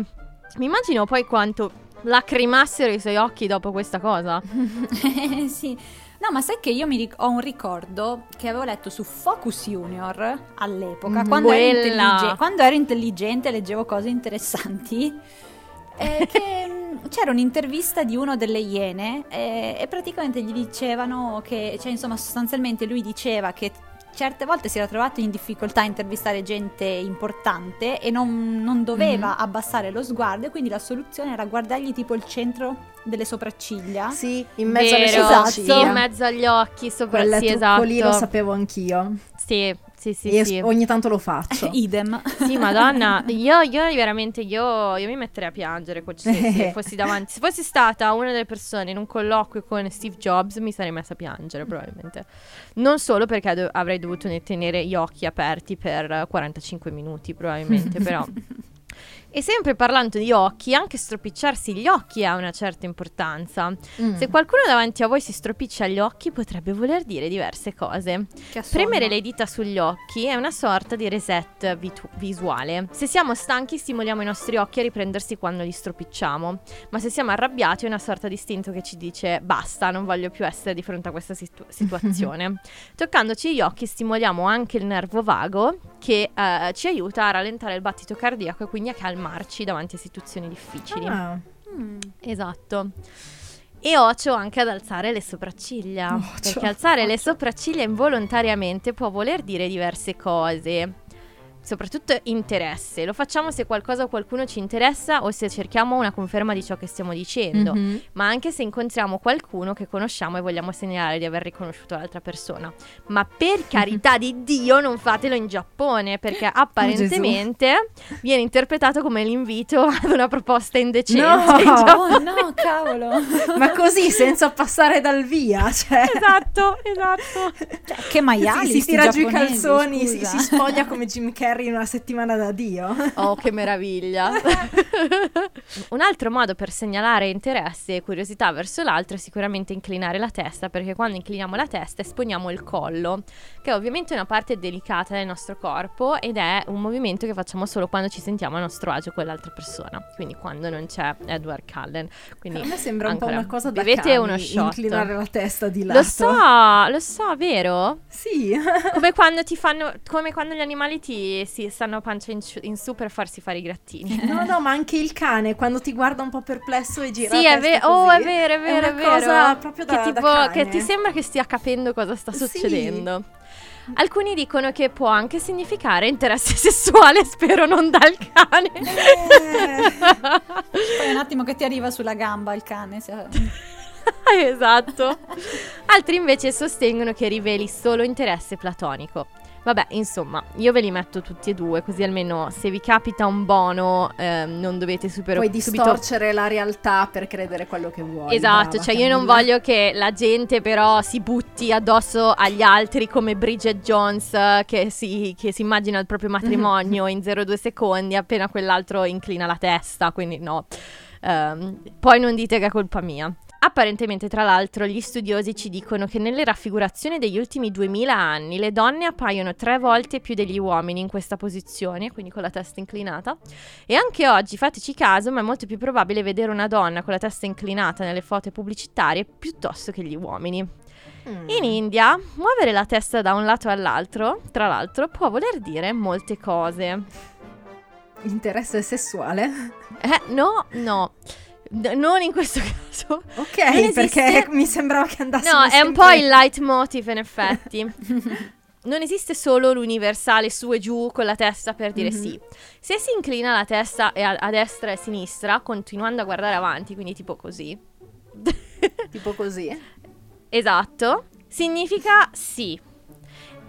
Mi immagino poi quanto lacrimassero i suoi occhi dopo questa cosa. sì. No, ma sai che io mi ric- ho un ricordo che avevo letto su Focus Junior all'epoca, quando, ero intellige- quando ero intelligente e leggevo cose interessanti. Eh, che mh, c'era un'intervista di uno delle Iene eh, e praticamente gli dicevano che, cioè insomma sostanzialmente lui diceva che certe volte si era trovato in difficoltà a intervistare gente importante e non, non doveva Mhm. abbassare lo sguardo e quindi la soluzione era guardargli tipo il centro delle sopracciglia. Sì, in mezzo alle Vero, sopracciglia. sì, in mezzo agli occhi, sopra Quel sì, esatto. lì lo sapevo anch'io. Sì, sì, sì, e sì. ogni tanto lo faccio. Idem. Sì, madonna, io, io veramente, io, io mi metterei a piangere se, se fossi davanti, se fossi stata una delle persone in un colloquio con Steve Jobs mi sarei messa a piangere probabilmente. Non solo perché do- avrei dovuto ne- tenere gli occhi aperti per eh, 45 minuti probabilmente, però... E sempre parlando di occhi, anche stropicciarsi gli occhi ha una certa importanza. Mm. Se qualcuno davanti a voi si stropiccia gli occhi potrebbe voler dire diverse cose. Premere le dita sugli occhi è una sorta di reset vitu- visuale. Se siamo stanchi stimoliamo i nostri occhi a riprendersi quando li stropicciamo, ma se siamo arrabbiati è una sorta di istinto che ci dice basta, non voglio più essere di fronte a questa situ- situazione. Toccandoci gli occhi stimoliamo anche il nervo vago che eh, ci aiuta a rallentare il battito cardiaco e quindi a calmarci davanti a situazioni difficili. Ah, Mm. Esatto. E ocio anche ad alzare le sopracciglia. Ocio, perché alzare le ocio. sopracciglia involontariamente può voler dire diverse cose. Soprattutto interesse. Lo facciamo se qualcosa o qualcuno ci interessa o se cerchiamo una conferma di ciò che stiamo dicendo. mhm. Ma anche se incontriamo qualcuno che conosciamo e vogliamo segnalare di aver riconosciuto l'altra persona. Ma per carità di Dio non fatelo in Giappone perché apparentemente viene interpretato come l'invito ad una proposta indecente. No! Oh no, cavolo. Ma così, senza passare dal via, cioè... Esatto, esatto. Cioè, che maiali si, si tira giù i calzoni, si, si spoglia come Jim Carrey magari in una settimana da Dio. Oh, che meraviglia! Un altro modo per segnalare interesse e curiosità verso l'altro è sicuramente inclinare la testa, perché quando incliniamo la testa esponiamo il collo, che è ovviamente una parte delicata del nostro corpo ed è un movimento che facciamo solo quando ci sentiamo a nostro agio con l'altra persona, quindi quando non c'è Edward Cullen. Quindi A me sembra un ancora, po' una cosa da bevete cani, uno shot. inclinare la testa di lato. Lo so, lo so, vero? Sì. Come quando ti fanno, come quando gli animali ti si stanno a pancia in, su- in su per farsi fare i grattini. No, no, ma anche il cane quando ti guarda un po' perplesso e gira Sì, la è, ve- oh, è vero, è vero, è, una vero. cosa proprio da, che, da tipo, cane. che ti sembra che stia capendo cosa sta Sì. succedendo. Alcuni dicono che può anche significare interesse sessuale, spero non dal cane. Eh. Poi un attimo che ti arriva sulla gamba il cane. se- esatto. Altri invece sostengono che riveli solo interesse platonico. Vabbè, insomma, io ve li metto tutti e due, così almeno se vi capita un bono ehm, non dovete super Puoi subito distorcere la realtà per credere quello che vuoi. Esatto, brava cioè io non Camilla. voglio che la gente però si butti addosso agli altri come Bridget Jones eh, che si, che si immagina il proprio matrimonio in 0,2 secondi appena quell'altro inclina la testa, quindi no. Ehm, poi non dite che è colpa mia. Apparentemente, tra l'altro, gli studiosi ci dicono che nelle raffigurazioni degli ultimi 2000 anni le donne appaiono tre volte più degli uomini in questa posizione, quindi con la testa inclinata. E anche oggi, fateci caso, ma è molto più probabile vedere una donna con la testa inclinata nelle foto pubblicitarie piuttosto che gli uomini. Mm. In India, muovere la testa da un lato all'altro, tra l'altro, può voler dire molte cose. Interesse sessuale? Eh, no, no. Non in questo caso. Ok, perché mi sembrava che andasse No, è un po' il leitmotiv in effetti. Non esiste solo l'universale su e giù con la testa per dire Mhm. sì. Se si inclina la testa a, a destra e a sinistra, continuando a guardare avanti, quindi tipo così. tipo così. esatto. Significa sì.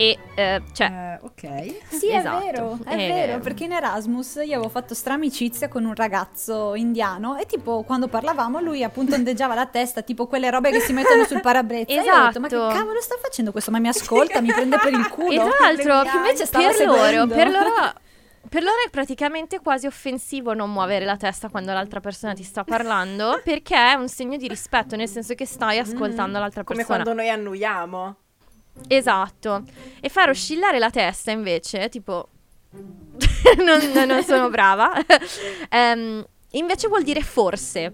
E eh, cioè, Eh, ok. Sì, Esatto. è vero, è Eh, vero, perché in Erasmus io avevo fatto stramicizia con un ragazzo indiano e tipo quando parlavamo lui appunto ondeggiava la testa, tipo quelle robe che si mettono sul parabrezza. E io ho detto, ma che Esatto. cavolo sta facendo questo? Ma mi ascolta, mi prende per il culo. E tra l'altro, Che invece stava per loro, per loro, per loro è praticamente quasi offensivo non muovere la testa quando l'altra persona ti sta parlando, perché è un segno di rispetto, nel senso che stai ascoltando l'altra Mm. Come persona. quando noi annuiamo. Esatto. E far oscillare la testa invece, tipo... non, non- sono brava. Ehm, invece vuol dire forse.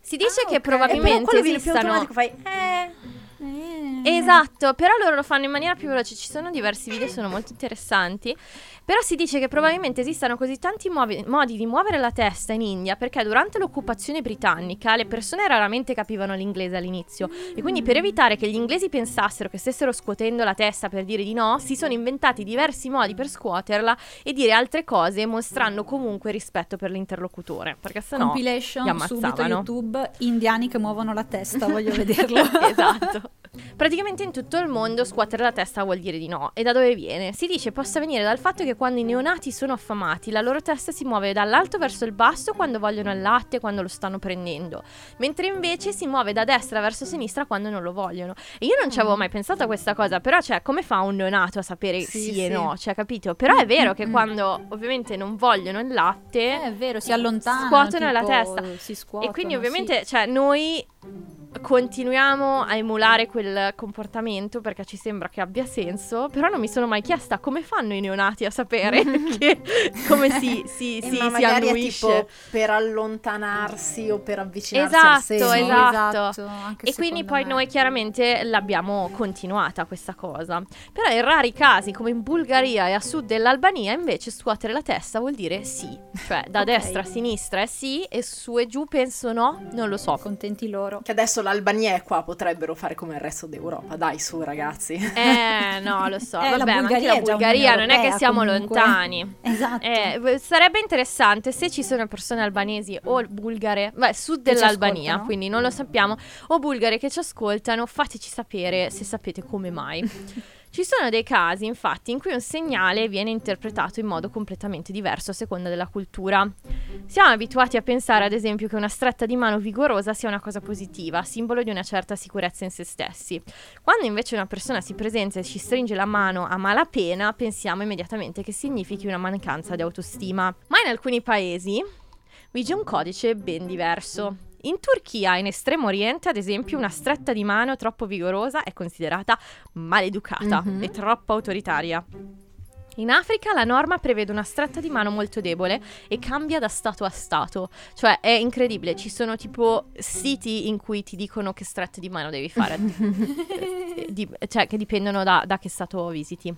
Si dice Ah, che ok. probabilmente E quello viene più esistano... automatico, fai eh. Esatto, però loro lo fanno in maniera più veloce. Ci sono diversi video, sono molto interessanti. Però si dice che probabilmente esistano così tanti muovi- modi di muovere la testa in India perché durante l'occupazione britannica le persone raramente capivano l'inglese all'inizio. E quindi per evitare che gli inglesi pensassero che stessero scuotendo la testa per dire di no, si sono inventati diversi modi per scuoterla e dire altre cose mostrando comunque rispetto per l'interlocutore. Perché sennò. Compilation li subito. YouTube indiani che muovono la testa, voglio vederlo. esatto. Praticamente in tutto il mondo scuotere la testa vuol dire di no. E da dove viene? Si dice possa venire dal fatto che quando i neonati sono affamati, la loro testa si muove dall'alto verso il basso quando vogliono il latte, quando lo stanno prendendo, mentre invece si muove da destra verso sinistra quando non lo vogliono. E io non ci avevo mai pensato a questa cosa, però cioè come fa un neonato a sapere Sì, sì, sì. e no, cioè capito? Però è vero che Mm, mm. quando ovviamente non vogliono il latte, Eh, è vero, si allontanano. Scuotono la testa. Si scuotono, e quindi sì. ovviamente, cioè, noi continuiamo a emulare quel comportamento perché ci sembra che abbia senso, però non mi sono mai chiesta come fanno i neonati a sapere che, come si, si, Eh, si, ma si magari è annuisce. tipo per allontanarsi o per avvicinarsi Esatto, al seno. Esatto. anche E quindi poi me. noi chiaramente l'abbiamo continuata questa cosa. Però in rari casi, come in Bulgaria e a sud dell'Albania, invece scuotere la testa vuol dire sì. Cioè da Ok. destra a sinistra è sì e su e giù penso no, non lo so. Contenti loro. Che adesso l'Albania è qua, potrebbero fare come il resto d'Europa. Dai, su ragazzi. Eh, no, lo so. Eh, la Vabbè, ma anche Bulgaria la Bulgaria non è che siamo comunque. lontani. Esatto. Eh, sarebbe interessante se ci sono persone albanesi o bulgare, beh, sud dell'Albania, quindi non lo sappiamo, o bulgare che ci ascoltano, fateci sapere se sapete come mai. Ci sono dei casi, infatti, in cui un segnale viene interpretato in modo completamente diverso a seconda della cultura. Siamo abituati a pensare, ad esempio, che una stretta di mano vigorosa sia una cosa positiva, simbolo di una certa sicurezza in se stessi. Quando invece una persona si presenta e ci stringe la mano a malapena, pensiamo immediatamente che significhi una mancanza di autostima. Ma in alcuni paesi vige un codice ben diverso. In Turchia, in Estremo Oriente, ad esempio, una stretta di mano troppo vigorosa è considerata maleducata Mhm. e troppo autoritaria. In Africa la norma prevede una stretta di mano molto debole e cambia da stato a stato. Cioè è incredibile, ci sono tipo siti in cui ti dicono che strette di mano devi fare. Di- cioè che dipendono da, da che stato visiti.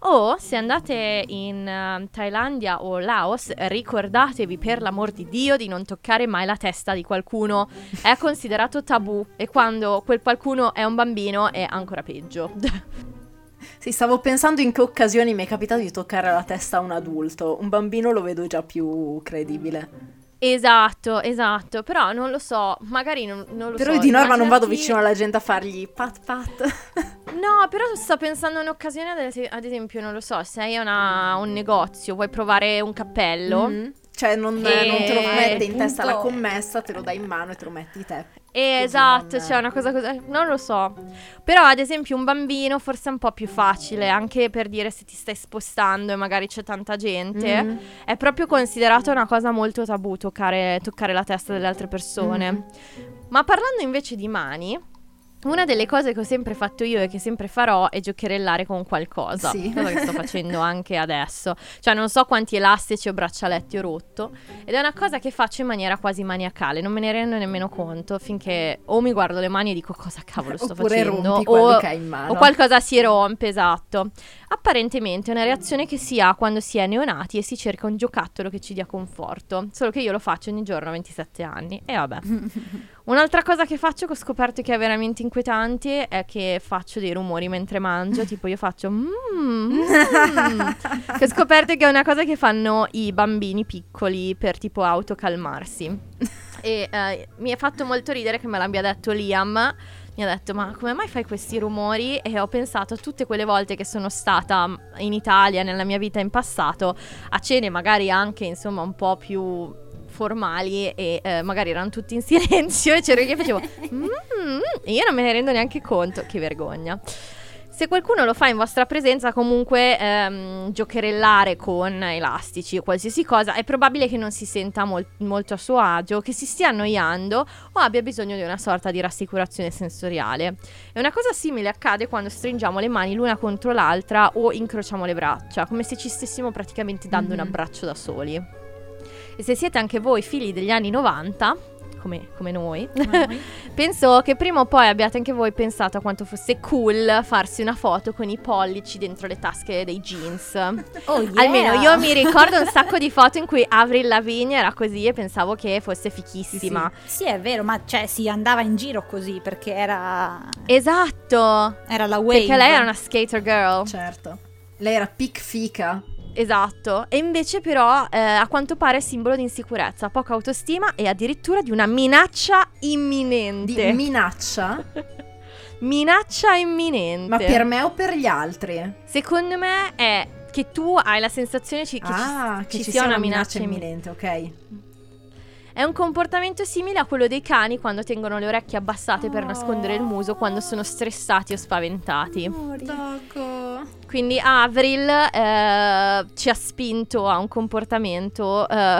O se andate in eh, Thailandia o Laos, ricordatevi per l'amor di Dio di non toccare mai la testa di qualcuno. È considerato tabù e quando quel qualcuno è un bambino è ancora peggio. Sì, stavo pensando in che occasioni mi è capitato di toccare la testa a un adulto. Un bambino lo vedo già più credibile. Esatto, esatto, però non lo so, magari non, non lo Però so. io di norma non vado vicino alla gente a fargli pat pat. No, però sto pensando a un'occasione, ad es- ad esempio, non lo so, sei a una- un negozio, vuoi provare un cappello. Mhm. Cioè non, E- non te lo mette in testa la commessa, te lo dai in mano e te lo metti te. Eh, Così esatto, non- c'è una cosa così, non lo so. Però ad esempio un bambino forse è un po' più facile, anche per dire se ti stai spostando e magari c'è tanta gente. Mhm. È proprio considerata una cosa molto tabù toccare, toccare la testa delle altre persone. Mhm. Ma parlando invece di mani, una delle cose che ho sempre fatto io e che sempre farò è giocherellare con qualcosa. Sì. Cosa che sto facendo anche adesso. Cioè non so quanti elastici o braccialetti ho rotto. Ed è una cosa che faccio in maniera quasi maniacale. Non me ne rendo nemmeno conto finché o mi guardo le mani e dico cosa cavolo sto Oppure facendo. o, o qualcosa si rompe, esatto. Apparentemente è una reazione che si ha quando si è neonati e si cerca un giocattolo che ci dia conforto. Solo che io lo faccio ogni giorno a 27 anni. E vabbè. Un'altra cosa che faccio che ho scoperto che è veramente inquietante è che faccio dei rumori mentre mangio, tipo io faccio mm, mm, che ho scoperto che è una cosa che fanno i bambini piccoli per tipo autocalmarsi. e eh, mi ha fatto molto ridere che me l'abbia detto Liam. Mi ha detto, ma come mai fai questi rumori? E ho pensato a tutte quelle volte che sono stata in Italia nella mia vita in passato, a cene magari anche insomma un po' più formali e eh, magari erano tutti in silenzio e c'ero io che facevo "Mm", e io non me ne rendo neanche conto, che vergogna. Se qualcuno lo fa in vostra presenza, comunque ehm, giocherellare con elastici o qualsiasi cosa, è probabile che non si senta mol- molto a suo agio, che si stia annoiando o abbia bisogno di una sorta di rassicurazione sensoriale. E una cosa simile accade quando stringiamo le mani l'una contro l'altra o incrociamo le braccia, come se ci stessimo praticamente dando un abbraccio da soli. E se siete anche voi figli degli anni 90, come, come noi, penso che prima o poi abbiate anche voi pensato a quanto fosse cool farsi una foto con i pollici dentro le tasche dei jeans. Oh, yeah. Almeno io mi ricordo un sacco di foto in cui Avril Lavigne era così e pensavo che fosse fichissima. Sì, è vero, ma cioè si andava in giro così perché era, Esatto. era la wave. Perché lei era una skater girl. Certo. Lei era pic fica. Esatto, e invece però eh, a quanto pare è simbolo di insicurezza, poca autostima e addirittura di una minaccia Di imminente. minaccia. minaccia imminente. Ma per me o per gli altri? Secondo me è che tu hai la sensazione ci- che ci- ah, ci, che ci sia una minaccia imminente. imminente, ok. È un comportamento simile a quello dei cani quando tengono le orecchie abbassate per nascondere il muso quando sono stressati o spaventati. Quindi Avril eh, ci ha spinto a un comportamento eh,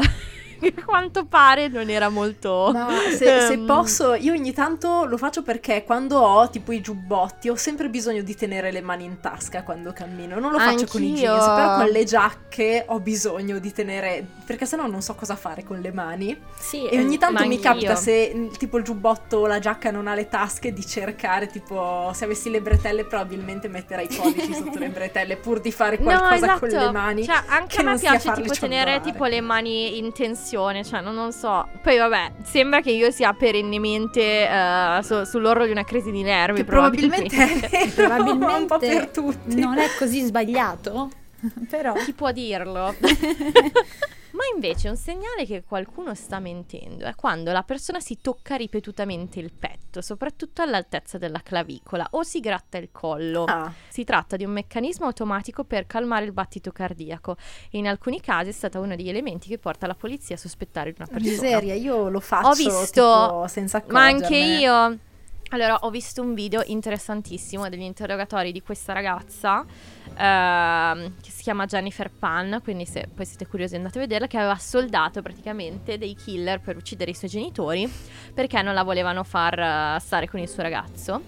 a quanto pare non era molto... Ma se, se ehm, posso, io ogni tanto lo faccio perché quando ho tipo i giubbotti ho sempre bisogno di tenere le mani in tasca quando cammino. Non lo faccio con i Anch'io. jeans, però con le giacche ho bisogno di tenere. Perché sennò non so cosa fare con le mani. Sì, E ogni tanto ma mi anch'io. capita se tipo il giubbotto o la giacca non ha le tasche di cercare, tipo se avessi le bretelle probabilmente metterei i pollici sotto le bretelle pur di fare qualcosa no, esatto. con le mani. Cioè, anche che a me piace tipo tenere tipo le mani in tensione, cioè non, non so. Poi vabbè, sembra che io sia perennemente eh, su- sull'orlo di una crisi di nervi. Che probabilmente vero, probabilmente un po' per tutti. non è così sbagliato, però Chi può dirlo? Ma invece un segnale che qualcuno sta mentendo è quando la persona si tocca ripetutamente il petto. soprattutto all'altezza della clavicola, o si gratta il collo. Ah, Si tratta di un meccanismo automatico per calmare il battito cardiaco e in alcuni casi è stato uno degli elementi che porta la polizia a sospettare di una persona. miseria, io lo faccio Ho visto, senza ma anche accorgermene. io. Allora, ho visto un video interessantissimo degli interrogatori di questa ragazza ehm, che si chiama Jennifer Pan, quindi se poi siete curiosi andate a vederla, che aveva soldato praticamente dei killer per uccidere i suoi genitori perché non la volevano far eh, stare con il suo ragazzo.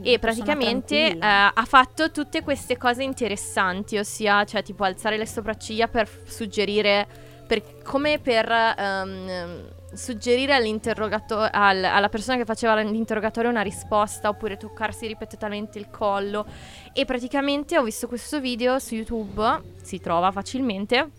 E praticamente eh, ha fatto tutte queste cose interessanti, ossia cioè tipo alzare le sopracciglia per suggerire per- come per ehm, suggerire all'interrogato- al- alla persona che faceva l'interrogatorio una risposta oppure toccarsi ripetutamente il collo. E praticamente ho visto questo video su YouTube, si trova facilmente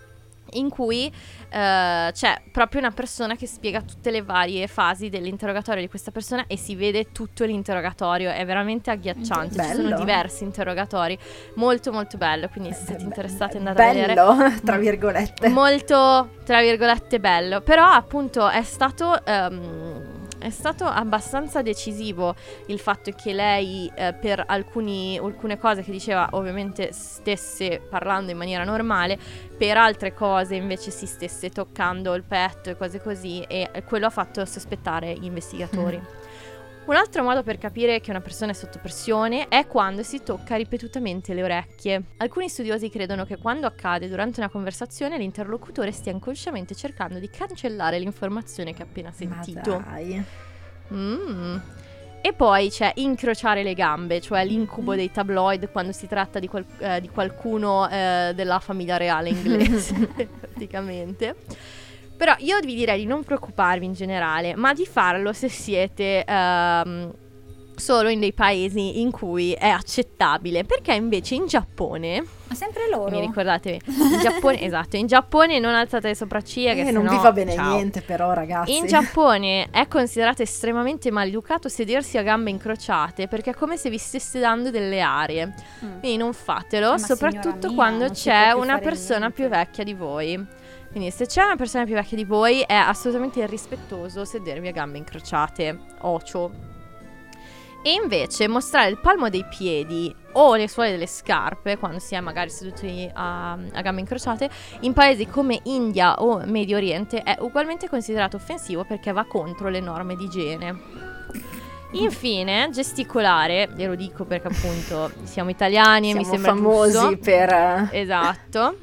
in cui eh, c'è proprio una persona che spiega tutte le varie fasi dell'interrogatorio di questa persona e si vede tutto l'interrogatorio, è veramente agghiacciante, ci sono Bello. diversi interrogatori, molto molto bello, quindi se siete interessati andate a vedere. Bello, tra virgolette. Molto, tra virgolette, bello, però appunto è stato... ehm, è stato abbastanza decisivo il fatto che lei eh, per alcuni- alcune cose che diceva ovviamente stesse parlando in maniera normale, per altre cose invece si stesse toccando il petto e cose così e quello ha fatto sospettare gli investigatori. Un altro modo per capire che una persona è sotto pressione è quando si tocca ripetutamente le orecchie. Alcuni studiosi credono che quando accade durante una conversazione l'interlocutore stia inconsciamente cercando di cancellare l'informazione che ha appena Ma sentito. dai. Mm. E poi c'è incrociare le gambe, cioè l'incubo Mm. dei tabloid quando si tratta di, qual- eh, di qualcuno eh, della famiglia reale inglese, praticamente. Però io vi direi di non preoccuparvi in generale, ma di farlo se siete ehm, solo in dei paesi in cui è accettabile, perché invece in Giappone, Ma sempre loro. mi ricordatevi, in Giappone, esatto, in Giappone non alzate le sopracciglia che Eh, non sennò- vi fa bene ciao. niente però ragazzi. In Giappone è considerato estremamente maleducato sedersi a gambe incrociate perché è come se vi stesse dando delle arie. Mm. Quindi non fatelo, ma soprattutto mia, quando non c'è una persona niente. più vecchia di voi. Quindi se c'è una persona più vecchia di voi è assolutamente irrispettoso sedervi a gambe incrociate, ocio. E invece mostrare il palmo dei piedi o le suole delle scarpe quando si è magari seduti a, a gambe incrociate in paesi come India o Medio Oriente è ugualmente considerato offensivo perché va contro le norme di igiene. Infine, gesticolare, ve lo dico perché appunto siamo italiani e mi sembra famosi giusto. per... eh, Esatto.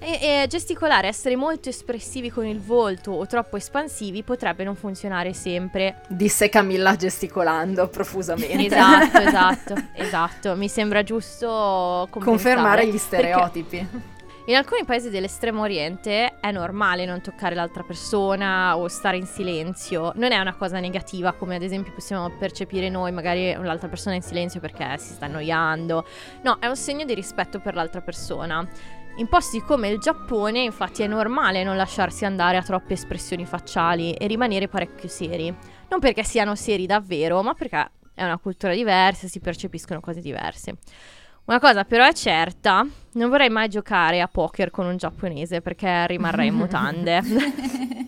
E, e gesticolare, essere molto espressivi con il volto o troppo espansivi potrebbe non funzionare sempre. Disse Camilla gesticolando profusamente. Esatto, esatto, esatto. Mi sembra giusto. Confermare gli stereotipi. In alcuni paesi dell'estremo oriente è normale non toccare l'altra persona o stare in silenzio. Non è una cosa negativa come ad esempio possiamo percepire noi, magari l'altra persona è in silenzio perché si sta annoiando. No, è un segno di rispetto per l'altra persona. In posti come il Giappone, infatti, è normale non lasciarsi andare a troppe espressioni facciali e rimanere parecchio seri. Non perché siano seri davvero, ma perché è una cultura diversa, si percepiscono cose diverse. Una cosa però è certa, non vorrei mai giocare a poker con un giapponese perché rimarrei in mutande.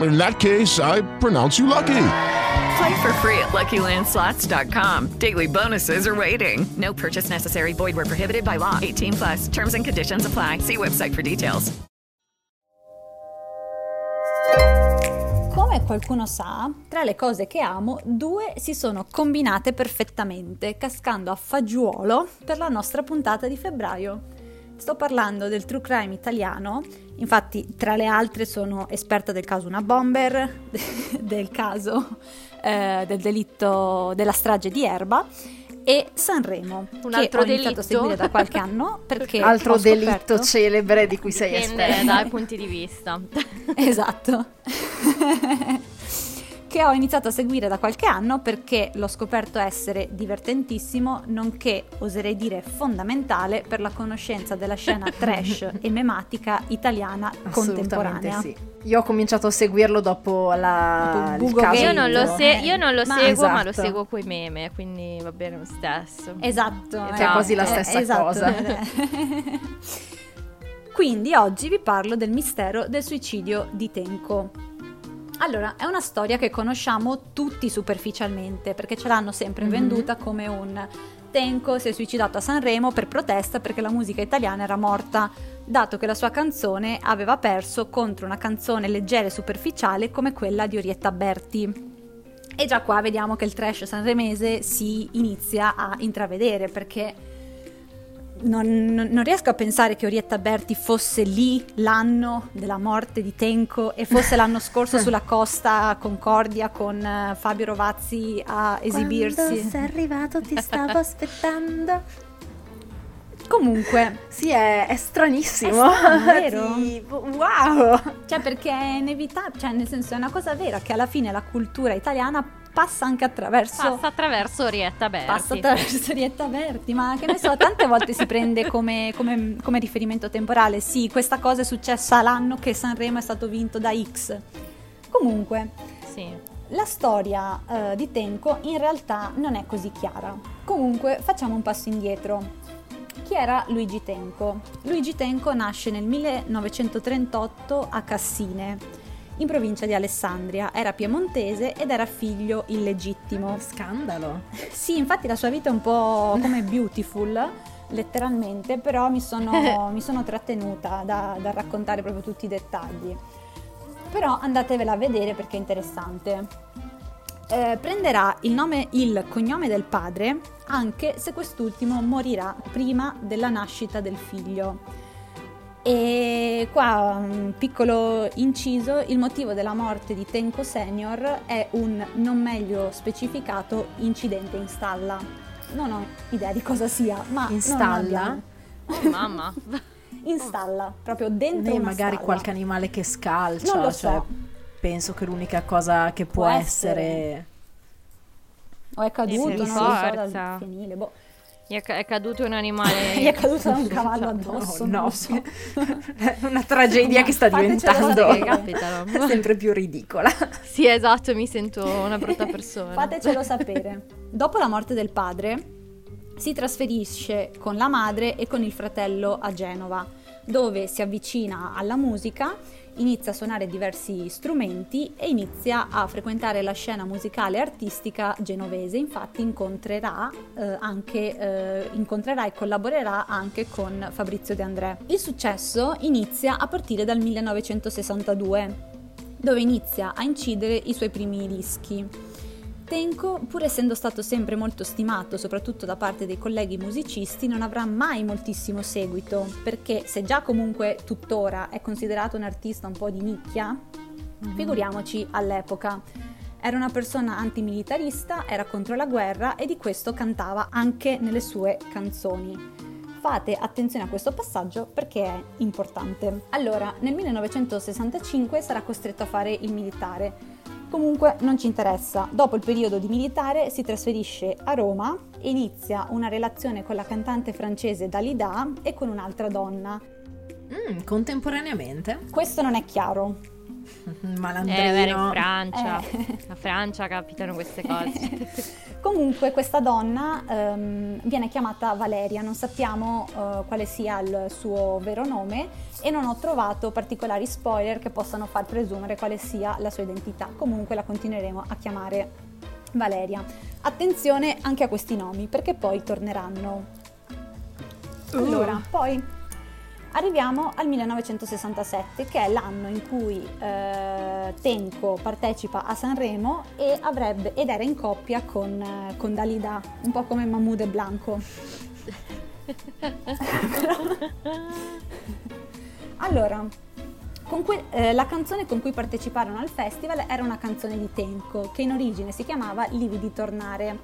In that case, I pronounce you lucky. Play for free at LuckyLandSlots.com. Daily bonuses are waiting. No purchase necessary. Void where prohibited by law. 18 plus. Terms and conditions apply. See website for details. Come qualcuno sa, tra le cose che amo, due si sono combinate perfettamente, cascando a fagiolo per la nostra puntata di febbraio. Sto parlando del true crime italiano, infatti tra le altre sono esperta del caso Una Bomber, del caso eh, del delitto della strage di Erba e Sanremo, Un che altro ho delitto. a seguire da qualche anno perché Altro delitto celebre di cui sei esperta. dai punti di vista. Esatto. Che ho iniziato a seguire da qualche anno perché l'ho scoperto essere divertentissimo, nonché oserei dire fondamentale per la conoscenza della scena trash e mematica italiana contemporanea. sì. Io ho cominciato a seguirlo dopo la Dopo il caso- Io non lo, se- Eh, io non lo ma- seguo, ma lo Esatto. seguo coi meme, quindi va bene lo stesso. Esatto, Che è quasi la stessa esatto. cosa. Quindi oggi vi parlo del mistero del suicidio di Tenko. Allora, è una storia che conosciamo tutti superficialmente perché ce l'hanno sempre Mhm. venduta come un Tenko si è suicidato a Sanremo per protesta perché la musica italiana era morta, dato che la sua canzone aveva perso contro una canzone leggera e superficiale come quella di Orietta Berti. E già qua vediamo che il trash sanremese si inizia a intravedere perché non, non- riesco a pensare che Orietta Berti fosse lì l'anno della morte di Tenco e fosse l'anno scorso sulla costa Concordia con eh, Fabio Rovazzi a esibirsi. Quando sei arrivato ti stavo aspettando. Comunque, Sì, è, è stranissimo. È strano, vero? Wow! cioè perché è inevitabile, cioè nel senso è una cosa vera che alla fine la cultura italiana passa anche attraverso Passa attraverso Orietta Berti. Passa attraverso Orietta Berti, ma che ne so, tante volte si prende come, come- come riferimento temporale. Sì, questa cosa è successa l'anno che Sanremo è stato vinto da X. Comunque, Sì. la storia eh, di Tenko in realtà non è così chiara. Comunque, facciamo un passo indietro. Chi era Luigi Tenco? Luigi Tenco nasce nel 1938 a Cassine, in provincia di Alessandria. Era piemontese ed era figlio illegittimo. Scandalo. Sì, infatti la sua vita è un po' come Beautiful, letteralmente, però mi sono, mi sono trattenuta da, da raccontare proprio tutti i dettagli. Però andatevela a vedere perché è interessante. Eh, prenderà il nome, il cognome del padre anche se quest'ultimo morirà prima della nascita del figlio. E qua un piccolo inciso, il motivo della morte di Tenko Senior è un non meglio specificato incidente in stalla. Non ho idea di cosa sia, ma In stalla? Oh, mamma. In stalla, proprio dentro Beh, una magari stalla. qualche animale che scalcia. Non lo cioè, so. penso che l'unica cosa che può, Può essere... essere. O è caduto, Sì, non lo so, forza. dal fienile, boh. Gli è, ca- è caduto un animale. Gli è caduto un cavallo addosso, Oh, non no. lo so. Una tragedia che sta diventando sapere. Capitano. sempre più ridicola. Sì, esatto, mi sento una brutta persona. Fatecelo sapere. Dopo la morte del padre, si trasferisce con la madre e con il fratello a Genova, dove si avvicina alla musica, inizia a suonare diversi strumenti e inizia a frequentare la scena musicale e artistica genovese. Infatti incontrerà, eh, anche, eh, incontrerà e collaborerà anche con Fabrizio De André. Il successo inizia a partire dal 1962, dove inizia a incidere i suoi primi dischi. Tenko, pur essendo stato sempre molto stimato, soprattutto da parte dei colleghi musicisti, non avrà mai moltissimo seguito, perché se già comunque tuttora è considerato un artista un po' di nicchia, figuriamoci all'epoca. Era una persona antimilitarista, era contro la guerra e di questo cantava anche nelle sue canzoni. Fate attenzione a questo passaggio perché è importante. Allora, nel 1965 sarà costretto a fare il militare. Comunque non ci interessa. Dopo il periodo di militare si trasferisce a Roma e inizia una relazione con la cantante francese Dalida e con un'altra donna. Mm, contemporaneamente? Questo non è chiaro. Malandrino. Eh, era in Francia. Eh. A Francia capitano queste cose. Comunque questa donna ehm, viene chiamata Valeria, non sappiamo eh, quale sia il suo vero nome e non ho trovato particolari spoiler che possano far presumere quale sia la sua identità. Comunque la continueremo a chiamare Valeria. Attenzione anche a questi nomi perché poi torneranno. Allora, poi arriviamo al 1967 che è l'anno in cui eh, Tenko partecipa a Sanremo avrebbe, ed era in coppia con, eh, con Dalida, un po' come Mahmoud e Blanco. Allora, cui- eh, la canzone con cui parteciparono al festival era una canzone di Tenco, che in origine si chiamava Lividi tornare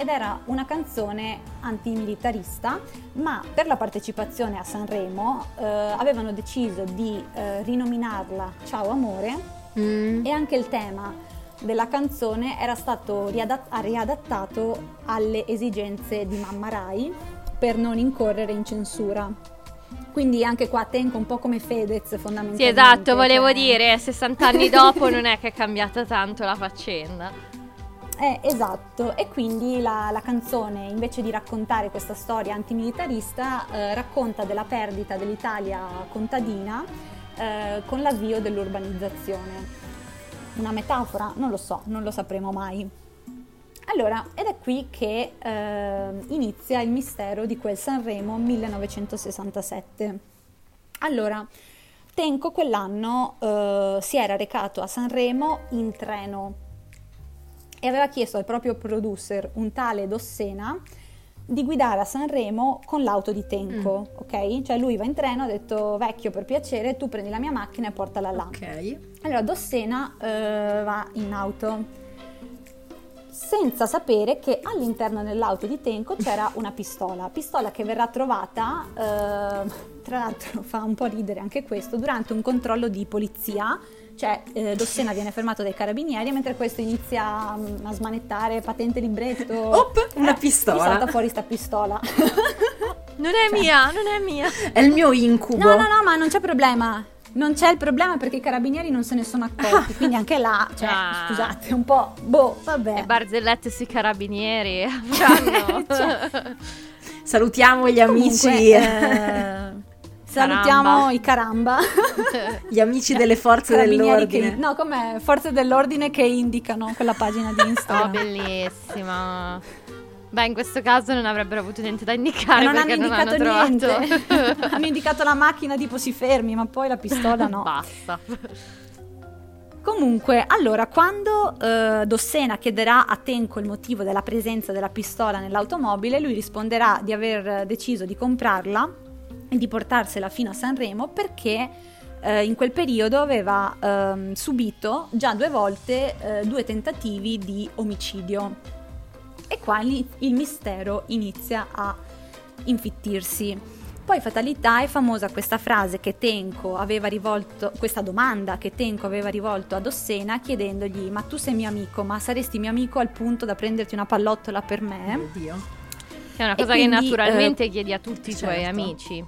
ed era una canzone antimilitarista, ma per la partecipazione a Sanremo eh, avevano deciso di eh, rinominarla Ciao amore Mm. e anche il tema della canzone era stato riadat- riadattato alle esigenze di Mamma Rai per non incorrere in censura. Quindi anche qua Tenco un po' come Fedez Sì, fondamentalmente. esatto, volevo che- dire, 60 anni dopo non è che è cambiata tanto la faccenda. Eh, esatto, e quindi la, la canzone invece di raccontare questa storia antimilitarista eh, racconta della perdita dell'Italia contadina eh, con l'avvio dell'urbanizzazione. Una metafora? Non lo so, non lo sapremo mai. Allora, ed è qui che eh, inizia il mistero di quel Sanremo 1967. Allora, Tenco quell'anno eh, si era recato a Sanremo in treno e aveva chiesto al proprio producer, un tale Dossena, di guidare a Sanremo con l'auto di Tenco, ok? Cioè lui va in treno, ha detto vecchio per piacere, tu prendi la mia macchina e portala là. Ok. Allora Dossena eh, va in auto senza sapere che all'interno dell'auto di Tenco c'era una pistola, pistola che verrà trovata, eh, tra l'altro fa un po' ridere anche questo, durante un controllo di polizia, cioè eh, Dossena viene fermato dai carabinieri mentre questo inizia mm, a smanettare patente libretto. Op, una Eh, pistola. Salta fuori sta pistola. Non è mia, non è mia. È il mio incubo. No, no, no, ma non c'è problema. Non c'è il problema perché i carabinieri non se ne sono accorti, quindi anche là, cioè, Ah. scusate, un po', boh, vabbè. Le barzellette sui carabinieri. Cioè, Salutiamo gli amici, Comunque, eh, salutiamo Caramba. i caramba. gli amici delle forze dell'ordine. Che, no, come forze dell'ordine che indicano quella pagina di Oh, Instagram. bellissima. Beh, in questo caso non avrebbero avuto niente da indicare E non hanno perché non hanno indicato trovato. niente. hanno indicato la macchina tipo si fermi, ma poi la pistola no. Basta. Comunque, allora, quando eh, Dossena chiederà a Tenco il motivo della presenza della pistola nell'automobile, lui risponderà di aver deciso di comprarla di portarsela fino a Sanremo perché eh, in quel periodo aveva ehm, subito già due volte eh, due tentativi di omicidio. E qua il, il mistero inizia a infittirsi. Poi fatalità è famosa questa frase che Tenco aveva rivolto, questa domanda che Tenco aveva rivolto ad Ossena chiedendogli ma tu sei mio amico, ma saresti mio amico al punto da prenderti una pallottola per me? Oddio. Che è una E cosa quindi, che naturalmente chiedi a tutti i tuoi certo. amici.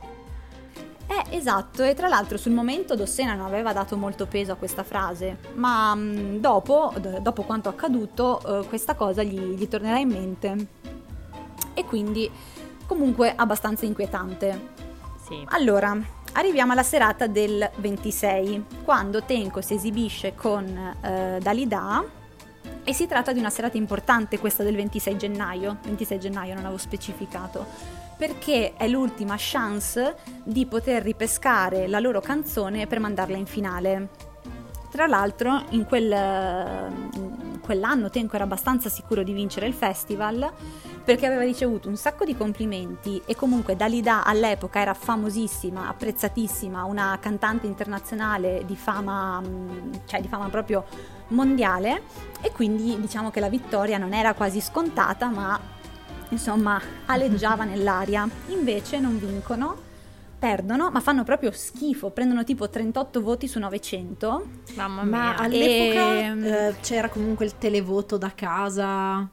Eh, esatto, e tra l'altro sul momento Dossena non aveva dato molto peso a questa frase, ma mh, dopo, d- dopo quanto accaduto, eh, questa cosa gli, gli tornerà in mente. E quindi comunque abbastanza inquietante. Sì. Allora, arriviamo alla serata del 26, quando Tenko si esibisce con eh, Dalida e si tratta di una serata importante questa del 26 gennaio, 26 gennaio non avevo specificato, perché è l'ultima chance di poter ripescare la loro canzone per mandarla in finale. Tra l'altro, in, quel, in quell'anno Tenko era abbastanza sicuro di vincere il festival perché aveva ricevuto un sacco di complimenti e comunque Dalida all'epoca era famosissima, apprezzatissima, una cantante internazionale di fama, mm, cioè di fama proprio mondiale e quindi diciamo che la vittoria non era quasi scontata ma insomma aleggiava nell'aria. Invece non vincono, perdono, ma fanno proprio schifo, prendono tipo 38 voti su 900. Mamma Ma mia. all'epoca Ehm. eh, c'era comunque il televoto da casa.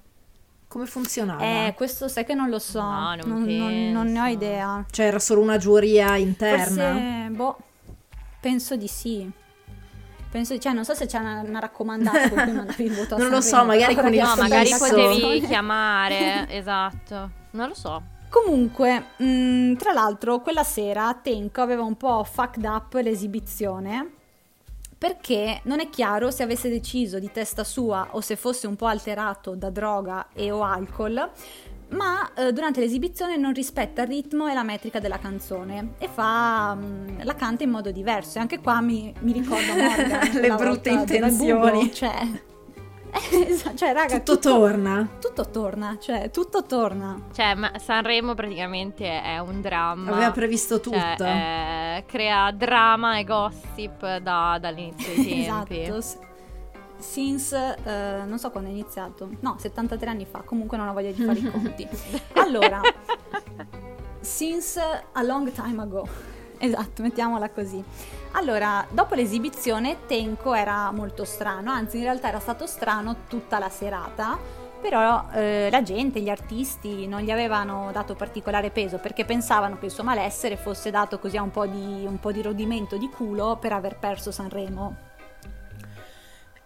Come funzionava? Eh, questo sai che non lo so, No, non non, non- non ne ho idea. Cioè era solo una giuria interna? Forse, boh, penso di sì. Penso, cioè, non so se c'è una, una raccomandata con cui mandavi il voto a Non lo so, magari con il No, magari potevi chiamare. esatto. Non lo so. Comunque, mh, tra l'altro, quella sera Tenko aveva un po' fucked up l'esibizione perché non è chiaro se avesse deciso di testa sua o se fosse un po' alterato da droga e o alcol, ma eh, durante l'esibizione non rispetta il ritmo e la metrica della canzone e fa mh, la canta in modo diverso. E anche qua mi, mi ricorda Morgan Le brutte intenzioni. Bubo, cioè Esatto, cioè, raga, Tutto torna. Tutto torna, cioè, tutto torna. Cioè, ma Sanremo praticamente è un dramma. Aveva previsto tutto. Cioè, eh, crea drama e gossip da- dall'inizio dei tempi. Esatto. Since, eh, non so quando è iniziato, no, 73 anni fa, comunque non ho voglia di fare i conti. Allora, since a long time ago, esatto, mettiamola così. Allora, dopo l'esibizione Tenko era molto strano, anzi in realtà era stato strano tutta la serata, però eh, la gente, gli artisti non gli avevano dato particolare peso perché pensavano che il suo malessere fosse dato così a un po' di, un po' di rodimento di culo per aver perso Sanremo.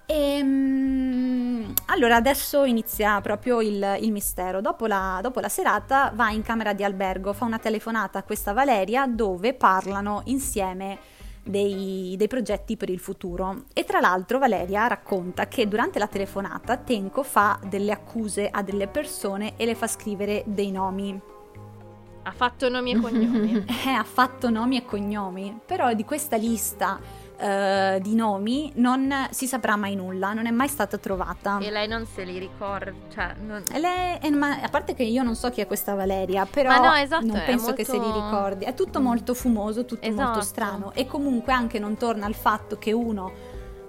Ehm, allora adesso inizia proprio il, il mistero. Dopo la, dopo la serata va in camera di albergo, fa una telefonata a questa Valeria dove parlano insieme dei, dei progetti per il futuro. E tra l'altro Valeria racconta che durante la telefonata Tenko fa delle accuse a delle persone e le fa scrivere dei nomi. Ha fatto nomi e cognomi. Eh, ha fatto nomi e cognomi, però di questa lista eh, di nomi non si saprà mai nulla, non è mai stata trovata. e lei non se li ricorda. Cioè, non... Lei- e ma- a parte che io non so chi è questa Valeria, però no, esatto, non penso che se li molto- ricordi. È tutto molto fumoso, tutto molto Esatto. strano. E comunque anche non torna al fatto che uno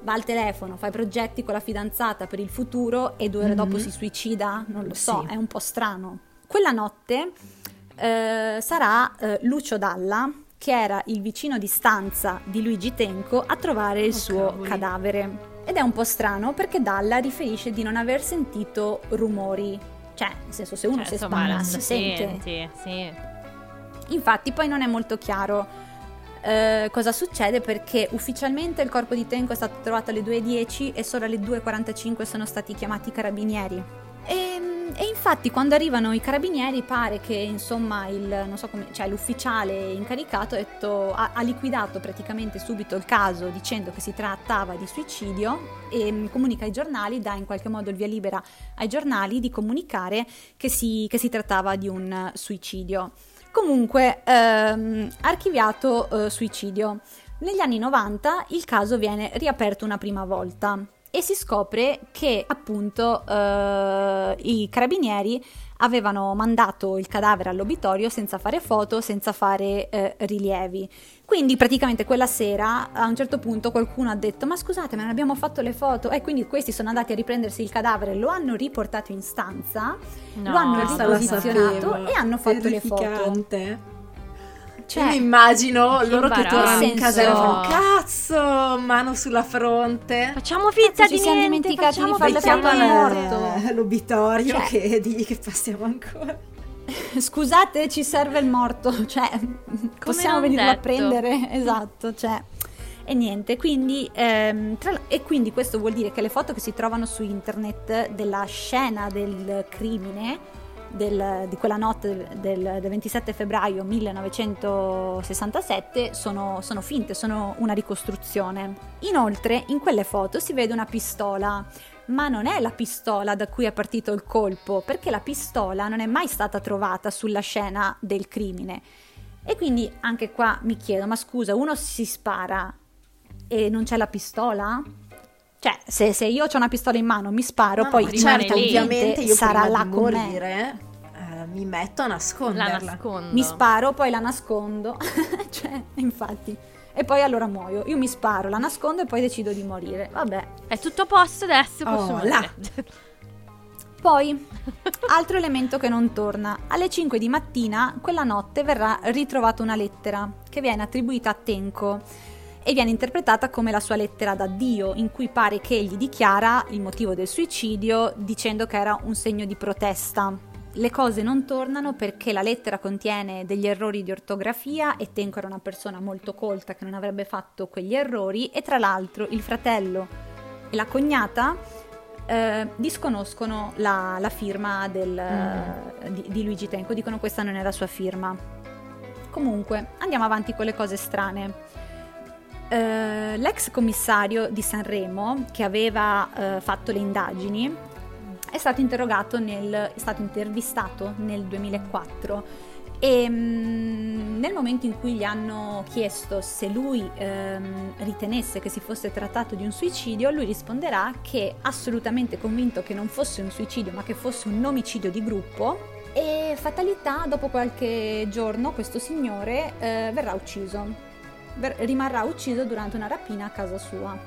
va al telefono, fa i progetti con la fidanzata per il futuro e due ore dopo Mhm. si suicida. Non lo so, Sì. è un po' strano. Quella notte eh, sarà eh, Lucio Dalla, che era il vicino di stanza di Luigi Tenco, a trovare il Oh, suo cavoli. cadavere. Ed è un po' strano perché Dalla riferisce di non aver sentito rumori. Cioè, nel senso, se uno Cioè, si spara, si sente. senti, sì. Infatti, poi non è molto chiaro eh, cosa succede perché ufficialmente il corpo di Tenco è stato trovato alle 2.10 e solo alle 2.45 sono stati chiamati i carabinieri. E, infatti quando arrivano i carabinieri pare che insomma il, so come, cioè, l'ufficiale incaricato ha, detto- ha- ha liquidato praticamente subito il caso dicendo che si trattava di suicidio e mm, comunica ai giornali, dà in qualche modo il via libera ai giornali di comunicare che si, che si trattava di un eh, suicidio. Comunque, ehm, archiviato eh, suicidio. Negli anni 90 il caso viene riaperto una prima volta e si scopre che appunto eh, i carabinieri avevano mandato il cadavere all'obitorio senza fare foto, senza fare eh, rilievi. Quindi praticamente quella sera a un certo punto qualcuno ha detto ma scusate ma non abbiamo fatto le foto e quindi questi sono andati a riprendersi il cadavere, lo hanno riportato in stanza, No. lo hanno riposizionato e hanno fatto le foto. Cioè, Io mi immagino che loro che tornano in casa e fanno cazzo, mano sulla fronte. Facciamo finta di siamo niente, dimenticati di facciamo di al niente. morto. Eh, l'obitorio Cioè- che digli che passiamo ancora. Scusate, ci serve il morto, cioè possiamo non venirlo a detto. prendere, esatto, cioè e niente, quindi ehm, tra e quindi questo vuol dire che le foto che si trovano su internet della scena del crimine del- di quella notte del, del 27 febbraio 1967 sono, sono finte, sono una ricostruzione. Inoltre in quelle foto si vede una pistola ma non è la pistola da cui è partito il colpo, perché la pistola non è mai stata trovata sulla scena del crimine. E quindi anche qua mi chiedo, ma scusa, uno si spara e non c'è la pistola? Cioè, se, se io ho una pistola in mano, mi sparo, No, poi ma rimane certo, lì. ovviamente io sarà prima là di con me. morire eh, mi metto a La nasconderla. nascondo. Mi sparo, poi la nascondo. cioè, infatti. E poi allora muoio. Io mi sparo, la nascondo e poi decido di morire. Vabbè. È tutto a posto adesso, posso Oh, morire. là. Poi, altro elemento che non torna. Alle 5 di mattina, quella notte, verrà ritrovata una lettera che viene attribuita a Tenko e viene interpretata come la sua lettera d'addio, in cui pare che egli dichiara il motivo del suicidio dicendo che era un segno di protesta. Le cose non tornano perché la lettera contiene degli errori di ortografia e Tenko era una persona molto colta che non avrebbe fatto quegli errori e tra l'altro il fratello e la cognata eh, disconoscono la, la firma del, eh, di, di Luigi Tenco, dicono questa non è la sua firma. Comunque, andiamo avanti con le cose strane. Eh, l'ex commissario di Sanremo, che aveva eh, fatto le indagini, è stato nel, è stato intervistato nel 2004 E mm, nel momento in cui gli hanno chiesto se lui ehm, ritenesse che si fosse trattato di un suicidio, lui risponderà che assolutamente convinto che non fosse un suicidio, ma che fosse un omicidio di gruppo. E fatalità, dopo qualche giorno, questo signore eh, verrà ucciso. Rimarrà ucciso durante una rapina a casa sua.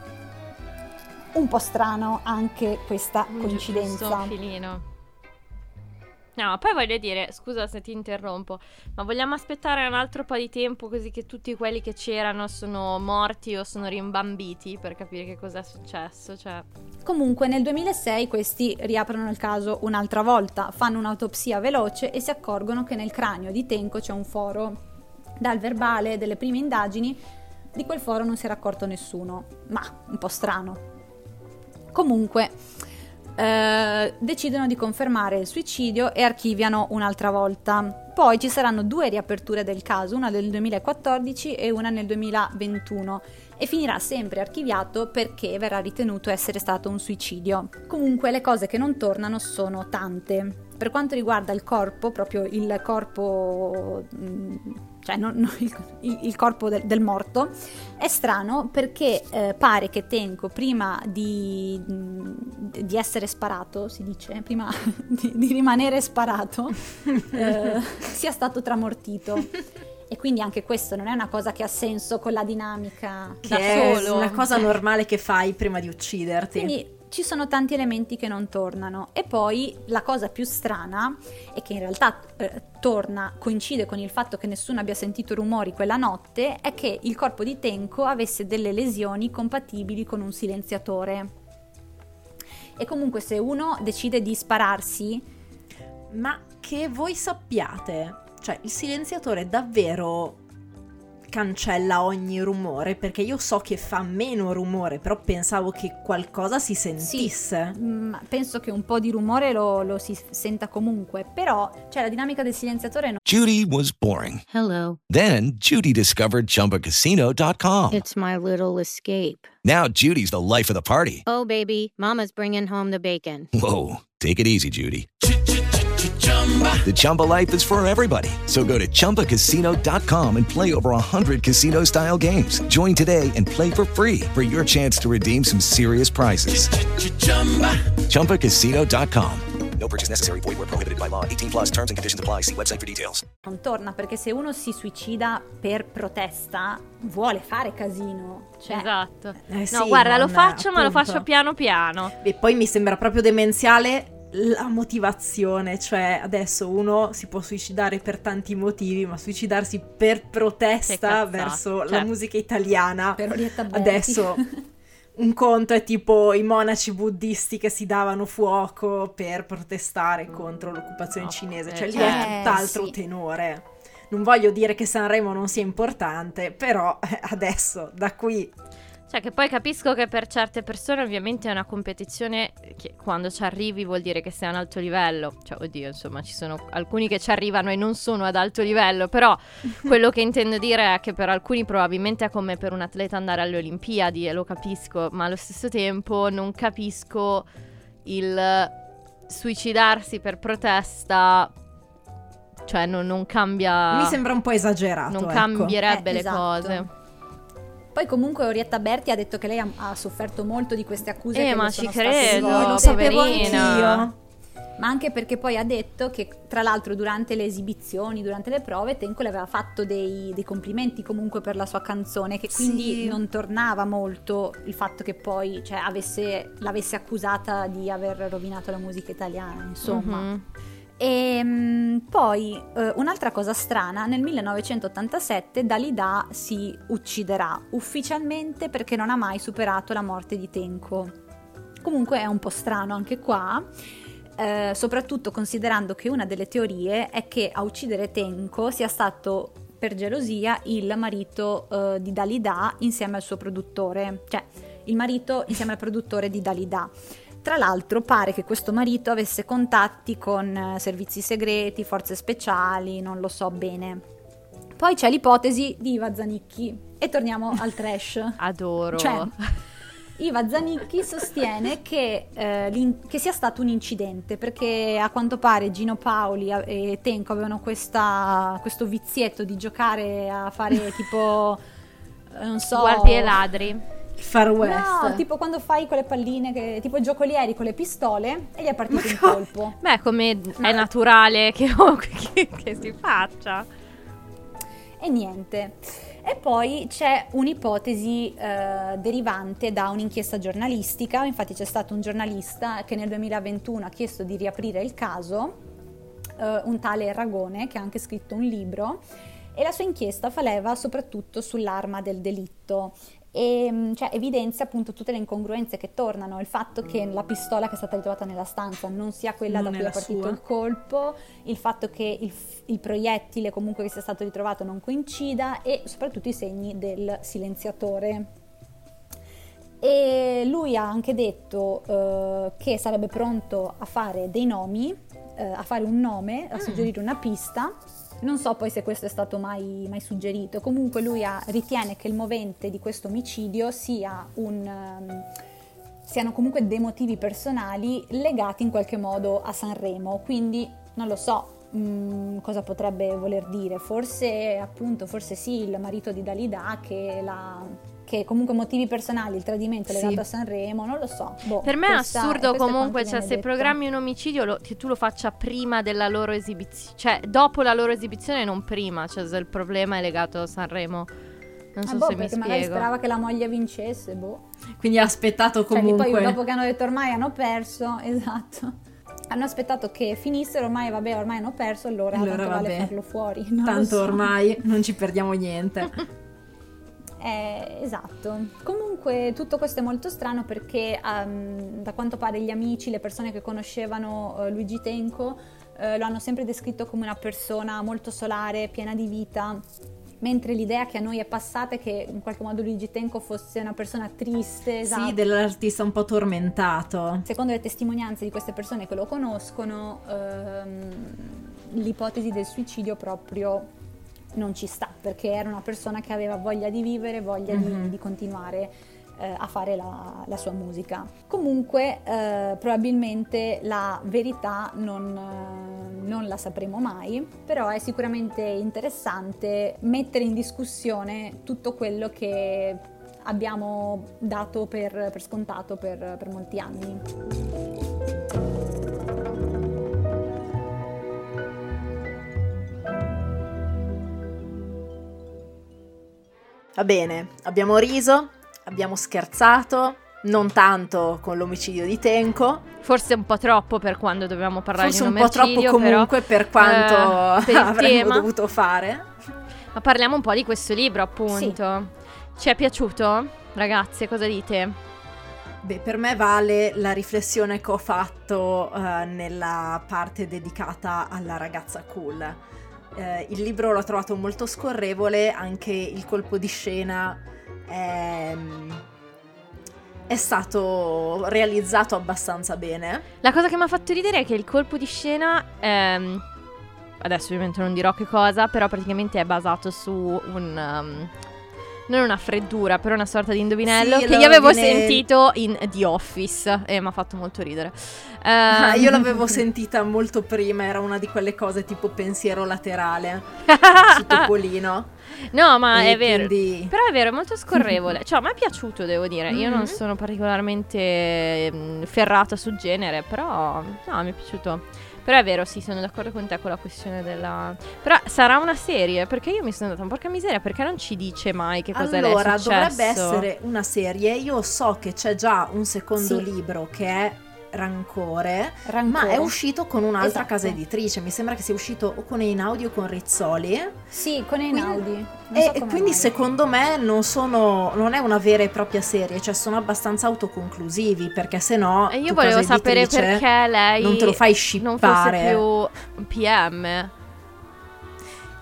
Un po' strano anche questa coincidenza. Giusto, un filino. No, poi voglio dire, scusa se ti interrompo, ma vogliamo aspettare un altro po' di tempo così che tutti quelli che c'erano sono morti o sono rimbambiti per capire che cosa è successo, cioè... Comunque nel 2006 questi riaprono il caso un'altra volta, fanno un'autopsia veloce e si accorgono che nel cranio di Tenco c'è un foro. Dal verbale delle prime indagini di quel foro non si era accorto nessuno, ma un po' strano. Comunque eh, decidono di confermare il suicidio e archiviano un'altra volta. Poi ci saranno due riaperture del caso, una nel 2014 e una nel 2021 e finirà sempre archiviato perché verrà ritenuto essere stato un suicidio. Comunque le cose che non tornano sono tante. Per quanto riguarda il corpo, proprio il corpo mm, cioè non, il, il, corpo del, del, morto, è strano perché eh, pare che Tenko prima di, di, essere sparato, si dice, prima di, di rimanere sparato, eh, sia stato tramortito. E quindi anche questo non è una cosa che ha senso con la dinamica che da è solo. una cosa normale che fai prima di ucciderti. Quindi ci sono tanti elementi che non tornano e poi la cosa più strana è che in realtà eh, torna, coincide con il fatto che nessuno abbia sentito rumori quella notte, è che il corpo di Tenko avesse delle lesioni compatibili con un silenziatore. E comunque se uno decide di spararsi... Ma che voi sappiate, cioè il silenziatore davvero cancella ogni rumore perché io so che fa meno rumore però pensavo che qualcosa si sentisse. sì, mm, penso che un po' di rumore lo, lo si senta comunque però cioè la dinamica del silenziatore no. Judy was boring. Hello. Then Judy discovered chumbacasino.com it's my little escape. Now Judy's the life of the party. Oh baby mama's bringing home the bacon. Whoa take it easy Judy The Chumba life is for everybody. So go to ChumbaCasino.com and play over 100 casino style games. Join today and play for free for your chance to redeem some serious prizes. ChumbaCasino.com. No purchase necessary. Void where prohibited by law. 18 plus terms and conditions apply. See website for details. Non torna perché se uno si suicida per protesta, vuole fare casino. Cioè... Esatto. Eh sì, no, guarda, non- lo faccio, ma lo appunto. faccio piano piano. e poi mi sembra proprio demenziale la motivazione, cioè adesso uno si può suicidare per tanti motivi, ma suicidarsi per protesta verso la cioè. musica italiana. Per. Adesso un conto è tipo i monaci buddisti che si davano fuoco per protestare contro l'occupazione No, cinese, eh, cioè lì è tutt'altro sì. tenore. Non voglio dire che Sanremo non sia importante, però eh, adesso da qui Cioè, che poi capisco che per certe persone ovviamente è una competizione che quando ci arrivi vuol dire che sei a un alto livello. Cioè, oddio, insomma, ci sono alcuni che ci arrivano e non sono ad alto livello, però quello che intendo dire è che per alcuni probabilmente è come per un atleta andare alle Olimpiadi e lo capisco, ma allo stesso tempo non capisco il suicidarsi per protesta. Cioè, non, non cambia. mi sembra un po' esagerato. Non ecco. cambierebbe Eh, le esatto. cose. Poi comunque Orietta Berti ha detto che lei ha, ha sofferto molto di queste accuse. Eh, che ma ci credo, rivolte. lo sapevo anch'io. Ma anche perché poi ha detto che tra l'altro durante le esibizioni, durante le prove, Tenco le aveva fatto dei, dei complimenti comunque per la sua canzone, che quindi Sì. non tornava molto il fatto che poi cioè, avesse- l'avesse accusata di aver rovinato la musica italiana, insomma. Mhm. E mm, poi eh, un'altra cosa strana, nel 1987 Dalida si ucciderà ufficialmente perché non ha mai superato la morte di Tenko. Comunque è un po' strano anche qua, eh, soprattutto considerando che una delle teorie è che a uccidere Tenko sia stato per gelosia il marito eh, di Dalida insieme al suo produttore, cioè il marito insieme al produttore di Dalida. Tra l'altro pare che questo marito avesse contatti con eh, servizi segreti, forze speciali, non lo so bene. Poi c'è l'ipotesi di Iva Zanicchi e torniamo al trash. Adoro. Cioè, Iva Zanicchi sostiene che, eh, che sia stato un incidente perché a quanto pare Gino Paoli e Tenco avevano questa- questo vizietto di giocare a fare tipo, eh, non so... Guardie e ladri. Far West. No, tipo quando fai quelle palline, che, tipo giocolieri con le pistole e gli è partito un colpo. Beh, come è naturale che, che- che si faccia. E niente. E poi c'è un'ipotesi eh, derivante da un'inchiesta giornalistica, infatti c'è stato un giornalista che nel 2021 ha chiesto di riaprire il caso, eh, un tale Ragone che ha anche scritto un libro e la sua inchiesta fa leva soprattutto sull'arma del delitto e mh, cioè, evidenzia appunto tutte le incongruenze che tornano, il fatto che la pistola che è stata ritrovata nella stanza non sia quella Non da cui è partito sua. il colpo, il fatto che il, il proiettile comunque che sia stato ritrovato non coincida e soprattutto i segni del silenziatore. E lui ha anche detto eh, che sarebbe pronto a fare dei nomi, eh, a fare un nome, a suggerire una pista. Non so poi se questo è stato mai, mai suggerito. Comunque lui ha- ritiene che il movente di questo omicidio sia un, ehm, siano comunque dei motivi personali legati in qualche modo a Sanremo. Quindi non lo so mm, cosa potrebbe voler dire. Forse appunto, forse sì, il marito di Dalida che la che comunque motivi personali, il tradimento è Sì. legato a Sanremo, non lo so. Boh, Per me è assurdo comunque, cioè se detto. programmi un omicidio lo- che tu lo faccia prima della loro esibizione, cioè dopo la loro esibizione non prima, cioè se il problema è legato a Sanremo. Non Ah, so boh, se mi perché magari spiego. sperava che la moglie vincesse, boh. Quindi ha aspettato Cioè, comunque. poi dopo che hanno detto ormai hanno perso, esatto. Hanno aspettato che finissero, ormai vabbè, ormai hanno perso, allora, Allora, tanto vale vabbè. farlo fuori. Tanto so. ormai non ci perdiamo niente. Eh, esatto. Comunque tutto questo è molto strano perché ehm, da quanto pare gli amici, le persone che conoscevano eh, Luigi Tenco eh, lo hanno sempre descritto come una persona molto solare, piena di vita. Mentre l'idea che a noi è passata è che in qualche modo Luigi Tenco fosse una persona triste, esatto. Sì, dell'artista un po' tormentato. Secondo le testimonianze di queste persone che lo conoscono, ehm, l'ipotesi del suicidio proprio non ci sta, perché era una persona che aveva voglia di vivere, voglia di- Mhm. di, continuare eh, a fare la, la sua musica. Comunque, eh, probabilmente la verità non, eh, non la sapremo mai, però è sicuramente interessante mettere in discussione tutto quello che abbiamo dato per, per scontato per, per molti anni. Va bene, abbiamo riso, abbiamo scherzato, non tanto con l'omicidio di Tenco, Forse un po' troppo per quando dovevamo parlare forse di un un po' troppo comunque però, per quanto eh, per avremmo tema. dovuto fare. Ma parliamo un po' di questo libro, appunto. Ci è piaciuto? Ragazze, cosa dite? Beh, per me vale la riflessione che ho fatto eh, nella parte dedicata alla ragazza cool. Eh, il libro l'ho trovato molto scorrevole, anche il colpo di scena è, è stato realizzato abbastanza bene. La cosa che mi ha fatto ridere è che il colpo di scena, ehm, adesso ovviamente non dirò che cosa, però praticamente è basato su un... um, non una freddura, però una sorta di indovinello Sì, che io avevo sentito in The Office e mi ha fatto molto ridere. Ah, Ehm, io l'avevo sentita molto prima, era una di quelle cose tipo pensiero laterale su Topolino. No, ma E è vero. quindi- Però è vero, è molto scorrevole. cioè, me è piaciuto, devo dire. Io non Mhm. sono particolarmente mm, ferrata sul genere, però no, mi è piaciuto. Però è vero, sì, sono d'accordo con te con la questione della... Però sarà una serie, perché io mi sono data un porca miseria, perché non ci dice mai che cosa le è Allora, successo? dovrebbe essere una serie. Io so che c'è già un secondo Sì. libro che è Rancore, Rancore. ma è uscito con un'altra Esatto. casa editrice. Mi sembra che sia uscito o con Einaudi o con Rizzoli. Sì, con Quindi- Einaudi. E, so e quindi mai. secondo me non, sono, non è una vera e propria serie, cioè sono abbastanza autoconclusivi perché se no E io volevo sapere perché lei non te lo fai non fosse più PM.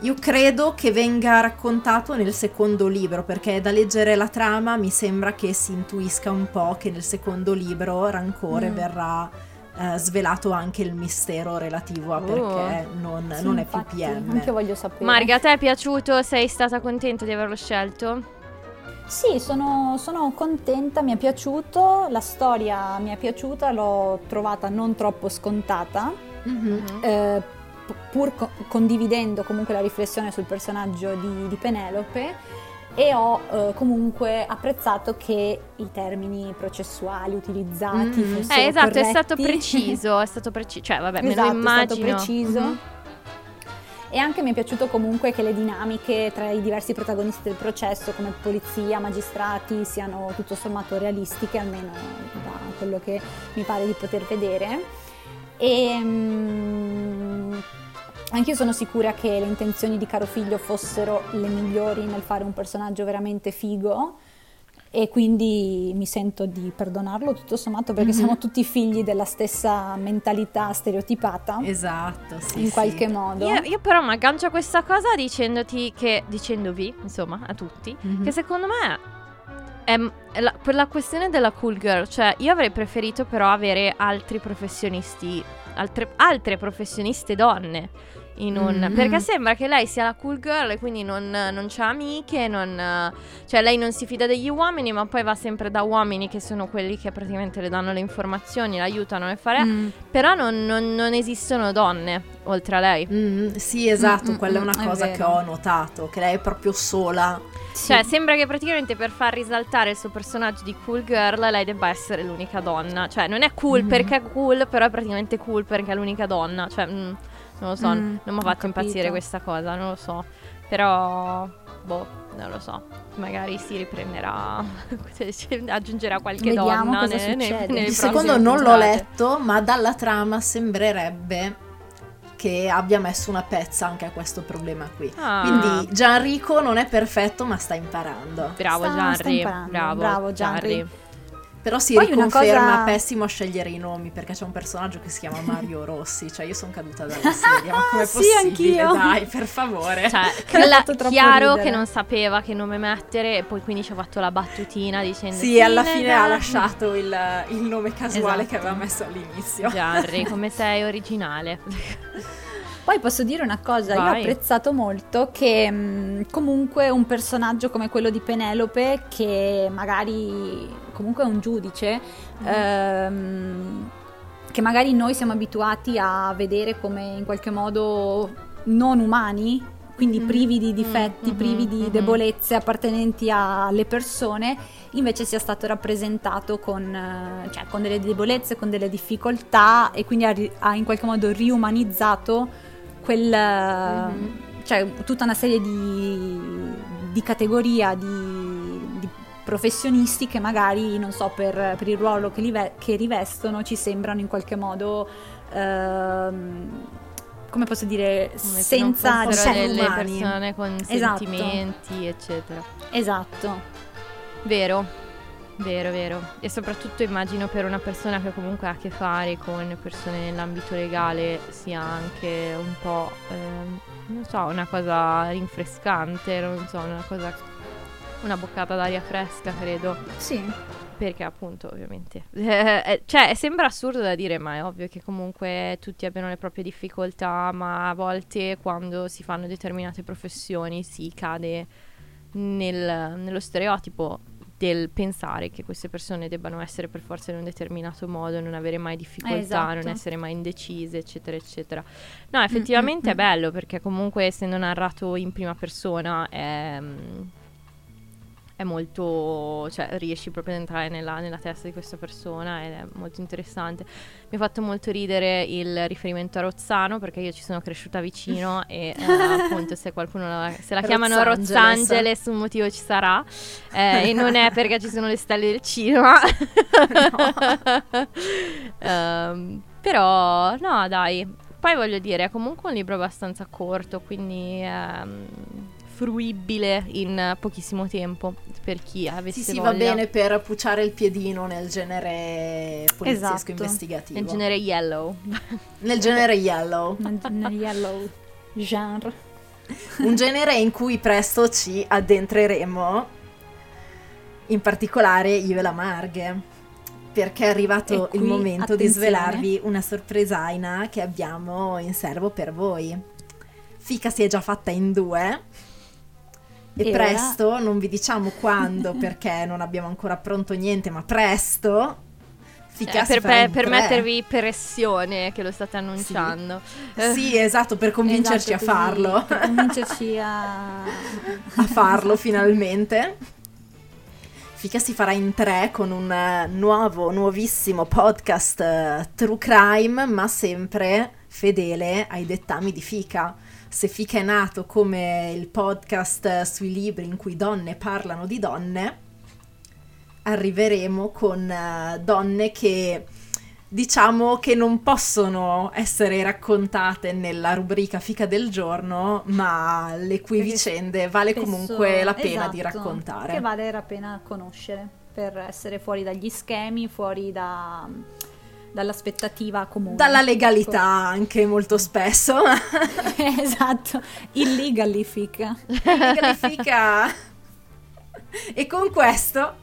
Io credo che venga raccontato nel secondo libro, perché da leggere la trama mi sembra che si intuisca un po' che nel secondo libro, Rancore, Mm. verrà eh, svelato anche il mistero relativo a Oh. perché non, Sì, non è più PM. Anche io voglio sapere. Marga, a te è piaciuto? Sei stata contenta di averlo scelto? Sì, sono, sono contenta, mi è piaciuto, la storia mi è piaciuta, l'ho trovata non troppo scontata, eh, p- pur co- condividendo comunque la riflessione sul personaggio di, di Penelope e ho eh, comunque apprezzato che i termini processuali utilizzati Mm. fossero Eh, esatto, è stato corretti. preciso, è stato preciso, cioè vabbè, me Esatto, lo immagino. è stato preciso. Mhm. E anche mi è piaciuto comunque che le dinamiche tra i diversi protagonisti del processo, come polizia, magistrati, siano tutto sommato realistiche, almeno da quello che mi pare di poter vedere. E mm, anch'io sono sicura che le intenzioni di Caro Figlio fossero le migliori nel fare un personaggio veramente figo. E quindi mi sento di perdonarlo tutto sommato perché Mhm. siamo tutti figli della stessa mentalità stereotipata Esatto, sì. in sì. qualche modo. Io, io però mi aggancio a questa cosa dicendoti che, dicendovi, insomma, a tutti, Mhm. che secondo me la, per la questione della cool girl, cioè io avrei preferito però avere altri professionisti, altre, altre professioniste donne. In un, Mhm. Perché sembra che lei sia la cool girl e quindi non, non c'ha amiche, non, cioè lei non si fida degli uomini, ma poi va sempre da uomini che sono quelli che praticamente le danno le informazioni, l'aiutano a fare. Mm. Però non, non- non esistono donne oltre a lei. Mm, sì, esatto, Mm, mm, quella è una mm, è cosa che ho notato, che lei è proprio sola. Cioè, sembra che praticamente per far risaltare il suo personaggio di cool girl, lei debba essere l'unica donna. Cioè, non è cool Mhm. perché è cool, però è praticamente cool perché è l'unica donna. Cioè, mm, non lo so, Mm, non mi ha fatto impazzire questa cosa, non lo so. Però, boh, non lo so. Magari si riprenderà, aggiungerà qualche Vediamo donna cosa ne- ne- succede. nelle Il secondo non l'ho letto, ma dalla trama sembrerebbe che abbia messo una pezza anche a questo problema qui. Ah. Quindi Gianrico non è perfetto, ma sta imparando. Bravo Sta- sta Gianri, imparando, bravo, bravo, Gianri. Gianri. Però si Poi riconferma cosa- pessimo a scegliere i nomi perché c'è un personaggio che si chiama Mario Rossi. Cioè, io sono caduta dalla serie, ma com'è Sì, possibile? anch'io. Dai, per favore. Cioè, cla- chiaro ridere. che non sapeva che nome mettere e poi quindi ci ha fatto la battutina dicendo sì, alla nega". fine ha lasciato il, il nome casuale Esatto. che aveva messo all'inizio. Gianri, come sei originale. Poi posso dire una cosa, io ho Vai. apprezzato molto che mh, comunque un personaggio come quello di Penelope, che magari comunque è un giudice, ehm, che magari noi siamo abituati a vedere come in qualche modo non umani, quindi privi di difetti, mhm, privi di mhm. debolezze appartenenti alle persone, invece sia stato rappresentato con, eh, cioè, con delle debolezze, con delle difficoltà e quindi ha, ha in qualche modo riumanizzato quel, cioè, tutta una serie di, di categoria di, di professionisti che magari, non so, per, per il ruolo che, ve- che rivestono ci sembrano in qualche modo... ehm, come posso dire, Come se non senza difetti delle umani. persone con Esatto. sentimenti, eccetera. Esatto. Vero, vero, vero. E soprattutto immagino per una persona che comunque ha a che fare con persone nell'ambito legale sia anche un po', ehm, non so, una cosa rinfrescante, non so, una cosa, una boccata d'aria fresca, credo. Sì. Perché appunto, ovviamente. eh, cioè, sembra assurdo da dire, ma è ovvio che comunque tutti abbiano le proprie difficoltà, ma a volte quando si fanno determinate professioni si cade nel- nello stereotipo del pensare che queste persone debbano essere per forza in un determinato modo, non avere mai difficoltà, esatto. non essere mai indecise, eccetera, eccetera. No, effettivamente è bello perché comunque essendo narrato in prima persona è, mm, è molto, cioè riesci proprio ad entrare nella, nella testa di questa persona ed è molto interessante. Mi ha fatto molto ridere il riferimento a Rozzano perché io ci sono cresciuta vicino e eh, appunto se qualcuno la, se la chiamano Rozzangeles. Un motivo ci sarà eh, e non è perché ci sono le stelle del cinema. Ehm, però no dai, poi voglio dire è comunque un libro abbastanza corto quindi ehm, fruibile in pochissimo tempo per chi avesse Sì, sì, voglia. va bene per pucciare il piedino nel genere poliziesco Esatto. investigativo. Nel genere yellow. Nel genere yellow. Nel, yellow genre. Un genere in cui presto ci addentreremo, in particolare io e la Marghe. Perché è arrivato E il qui, momento di attenzione. svelarvi una sorpresaina che abbiamo in serbo per voi. Fica si è già fatta in due. E, E ora- presto, non vi diciamo quando perché non abbiamo ancora pronto niente, ma presto Fica Eh, si per, per- in per tre. mettervi pressione che lo state annunciando. Eh, Sì, esatto, per convincerci Esatto, a farlo. Per convincerci a... a farlo finalmente. Fica si farà in tre con un eh, nuovo, nuovissimo podcast eh, True Crime, ma sempre fedele ai dettami di Fica. Se Fica è nato come il podcast sui libri in cui donne parlano di donne, arriveremo con eh, donne che diciamo che non possono essere raccontate nella rubrica Fica del giorno, ma le cui Perché vicende vale spesso- comunque la pena di esatto, raccontare. Che vale la pena conoscere per essere fuori dagli schemi, fuori da- dall'aspettativa comune. Dalla legalità anche molto spesso. Ecco. esatto, illegally fica. Legally Fica. E con questo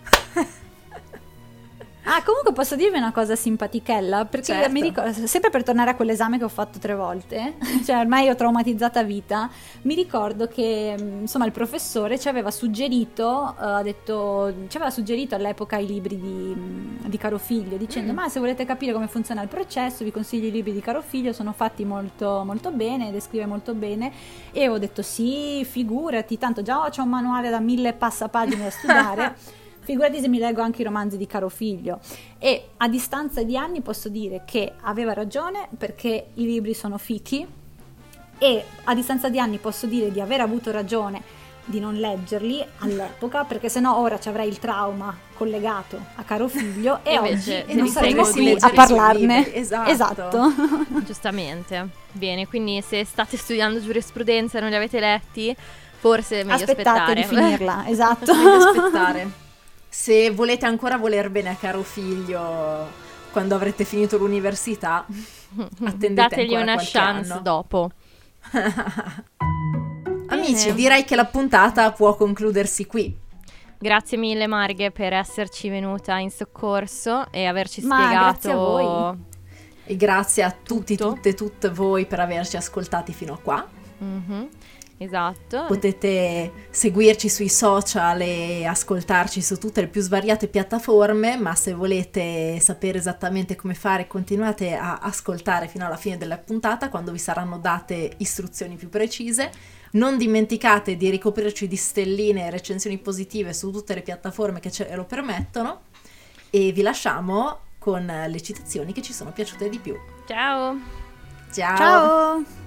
Ah, comunque posso dirvi una cosa simpatichella, perché Certo. mi ricordo, sempre per tornare a quell'esame che ho fatto tre volte, cioè ormai ho traumatizzata vita, mi ricordo che mh, insomma il professore ci aveva suggerito, eh, ha detto, ci aveva suggerito all'epoca i libri di, mh, di Caro Figlio, dicendo ma se volete capire come funziona il processo vi consiglio i libri di Caro Figlio, sono fatti molto, molto bene, descrive molto bene e ho detto sì, figurati, tanto già c'è un manuale da mille passapagine da studiare. Figurati se mi leggo anche i romanzi di Caro Figlio. E a distanza di anni posso dire che aveva ragione perché i libri sono fichi. E a distanza di anni posso dire di aver avuto ragione di non leggerli all'epoca perché sennò ora ci avrei il trauma collegato a Caro Figlio e, E oggi non saremo qui a parlarne. esatto. esatto. Giustamente. Bene, quindi se state studiando giurisprudenza e non li avete letti, forse è meglio Aspettate aspettare. di finirla, esatto. Meglio aspettare. Se volete ancora voler bene a caro figlio quando avrete finito l'università, attendete Dategli una chance anno. dopo. Amici, direi che la puntata può concludersi qui. Grazie mille Marghe per esserci venuta in soccorso e averci Ma spiegato grazie a voi. E grazie a tutti, Tutto. tutte, tutte voi per averci ascoltati fino a qua. Mhm, Esatto. Potete seguirci sui social e ascoltarci su tutte le più svariate piattaforme, ma se volete sapere esattamente come fare, continuate a ascoltare fino alla fine della puntata quando vi saranno date istruzioni più precise. Non dimenticate di ricoprirci di stelline e recensioni positive su tutte le piattaforme che ce lo permettono e vi lasciamo con le citazioni che ci sono piaciute di più. Ciao. Ciao! Ciao.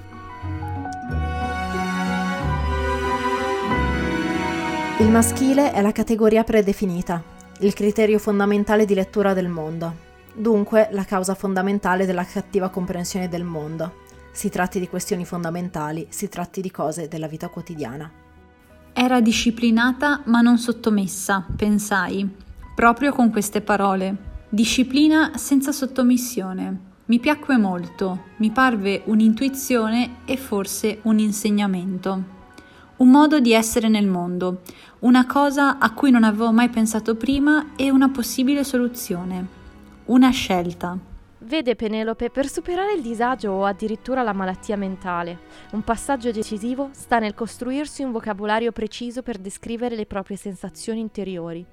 Il maschile è la categoria predefinita, il criterio fondamentale di lettura del mondo, dunque la causa fondamentale della cattiva comprensione del mondo. Si tratti di questioni fondamentali, si tratti di cose della vita quotidiana. Era disciplinata ma non sottomessa, pensai, proprio con queste parole. Disciplina senza sottomissione. Mi piacque molto, mi parve un'intuizione e forse un insegnamento. Un modo di essere nel mondo, una cosa a cui non avevo mai pensato prima e una possibile soluzione. Una scelta. Vede Penelope, per superare il disagio o addirittura la malattia mentale, un passaggio decisivo sta nel costruirsi un vocabolario preciso per descrivere le proprie sensazioni interiori.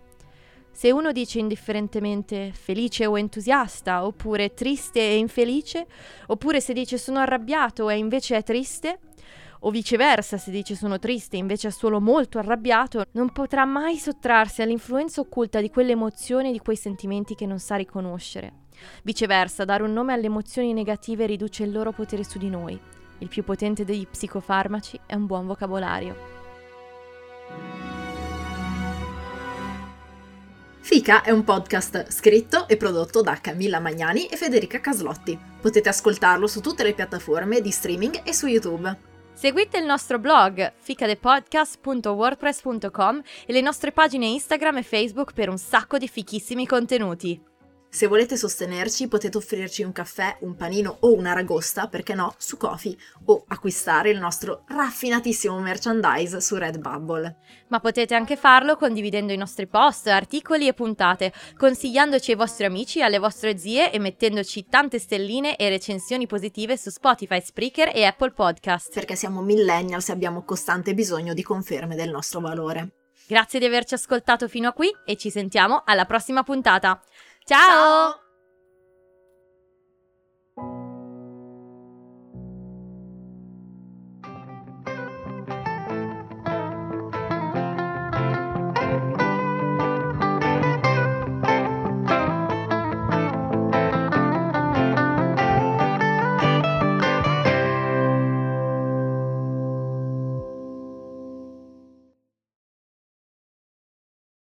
Se uno dice indifferentemente felice o entusiasta, oppure triste e infelice, oppure se dice sono arrabbiato e invece è triste, o viceversa se dice sono triste e invece è solo molto arrabbiato, non potrà mai sottrarsi all'influenza occulta di quelle emozioni e di quei sentimenti che non sa riconoscere. Viceversa, dare un nome alle emozioni negative riduce il loro potere su di noi. Il più potente degli psicofarmaci è un buon vocabolario. Fica è un podcast scritto e prodotto da Camilla Magnani e Federica Caslotti. Potete ascoltarlo su tutte le piattaforme di streaming e su YouTube. Seguite il nostro blog ficadepodcast.wordpress.com e le nostre pagine Instagram e Facebook per un sacco di fichissimi contenuti. Se volete sostenerci potete offrirci un caffè, un panino o una ragosta, perché no, su Kofi o acquistare il nostro raffinatissimo merchandise su Redbubble. Ma potete anche farlo condividendo i nostri post, articoli e puntate, consigliandoci ai vostri amici alle vostre zie e mettendoci tante stelline e recensioni positive su Spotify, Spreaker e Apple Podcast. Perché siamo millennials e abbiamo costante bisogno di conferme del nostro valore. Grazie di averci ascoltato fino a qui e ci sentiamo alla prossima puntata. Ciao! Ciao!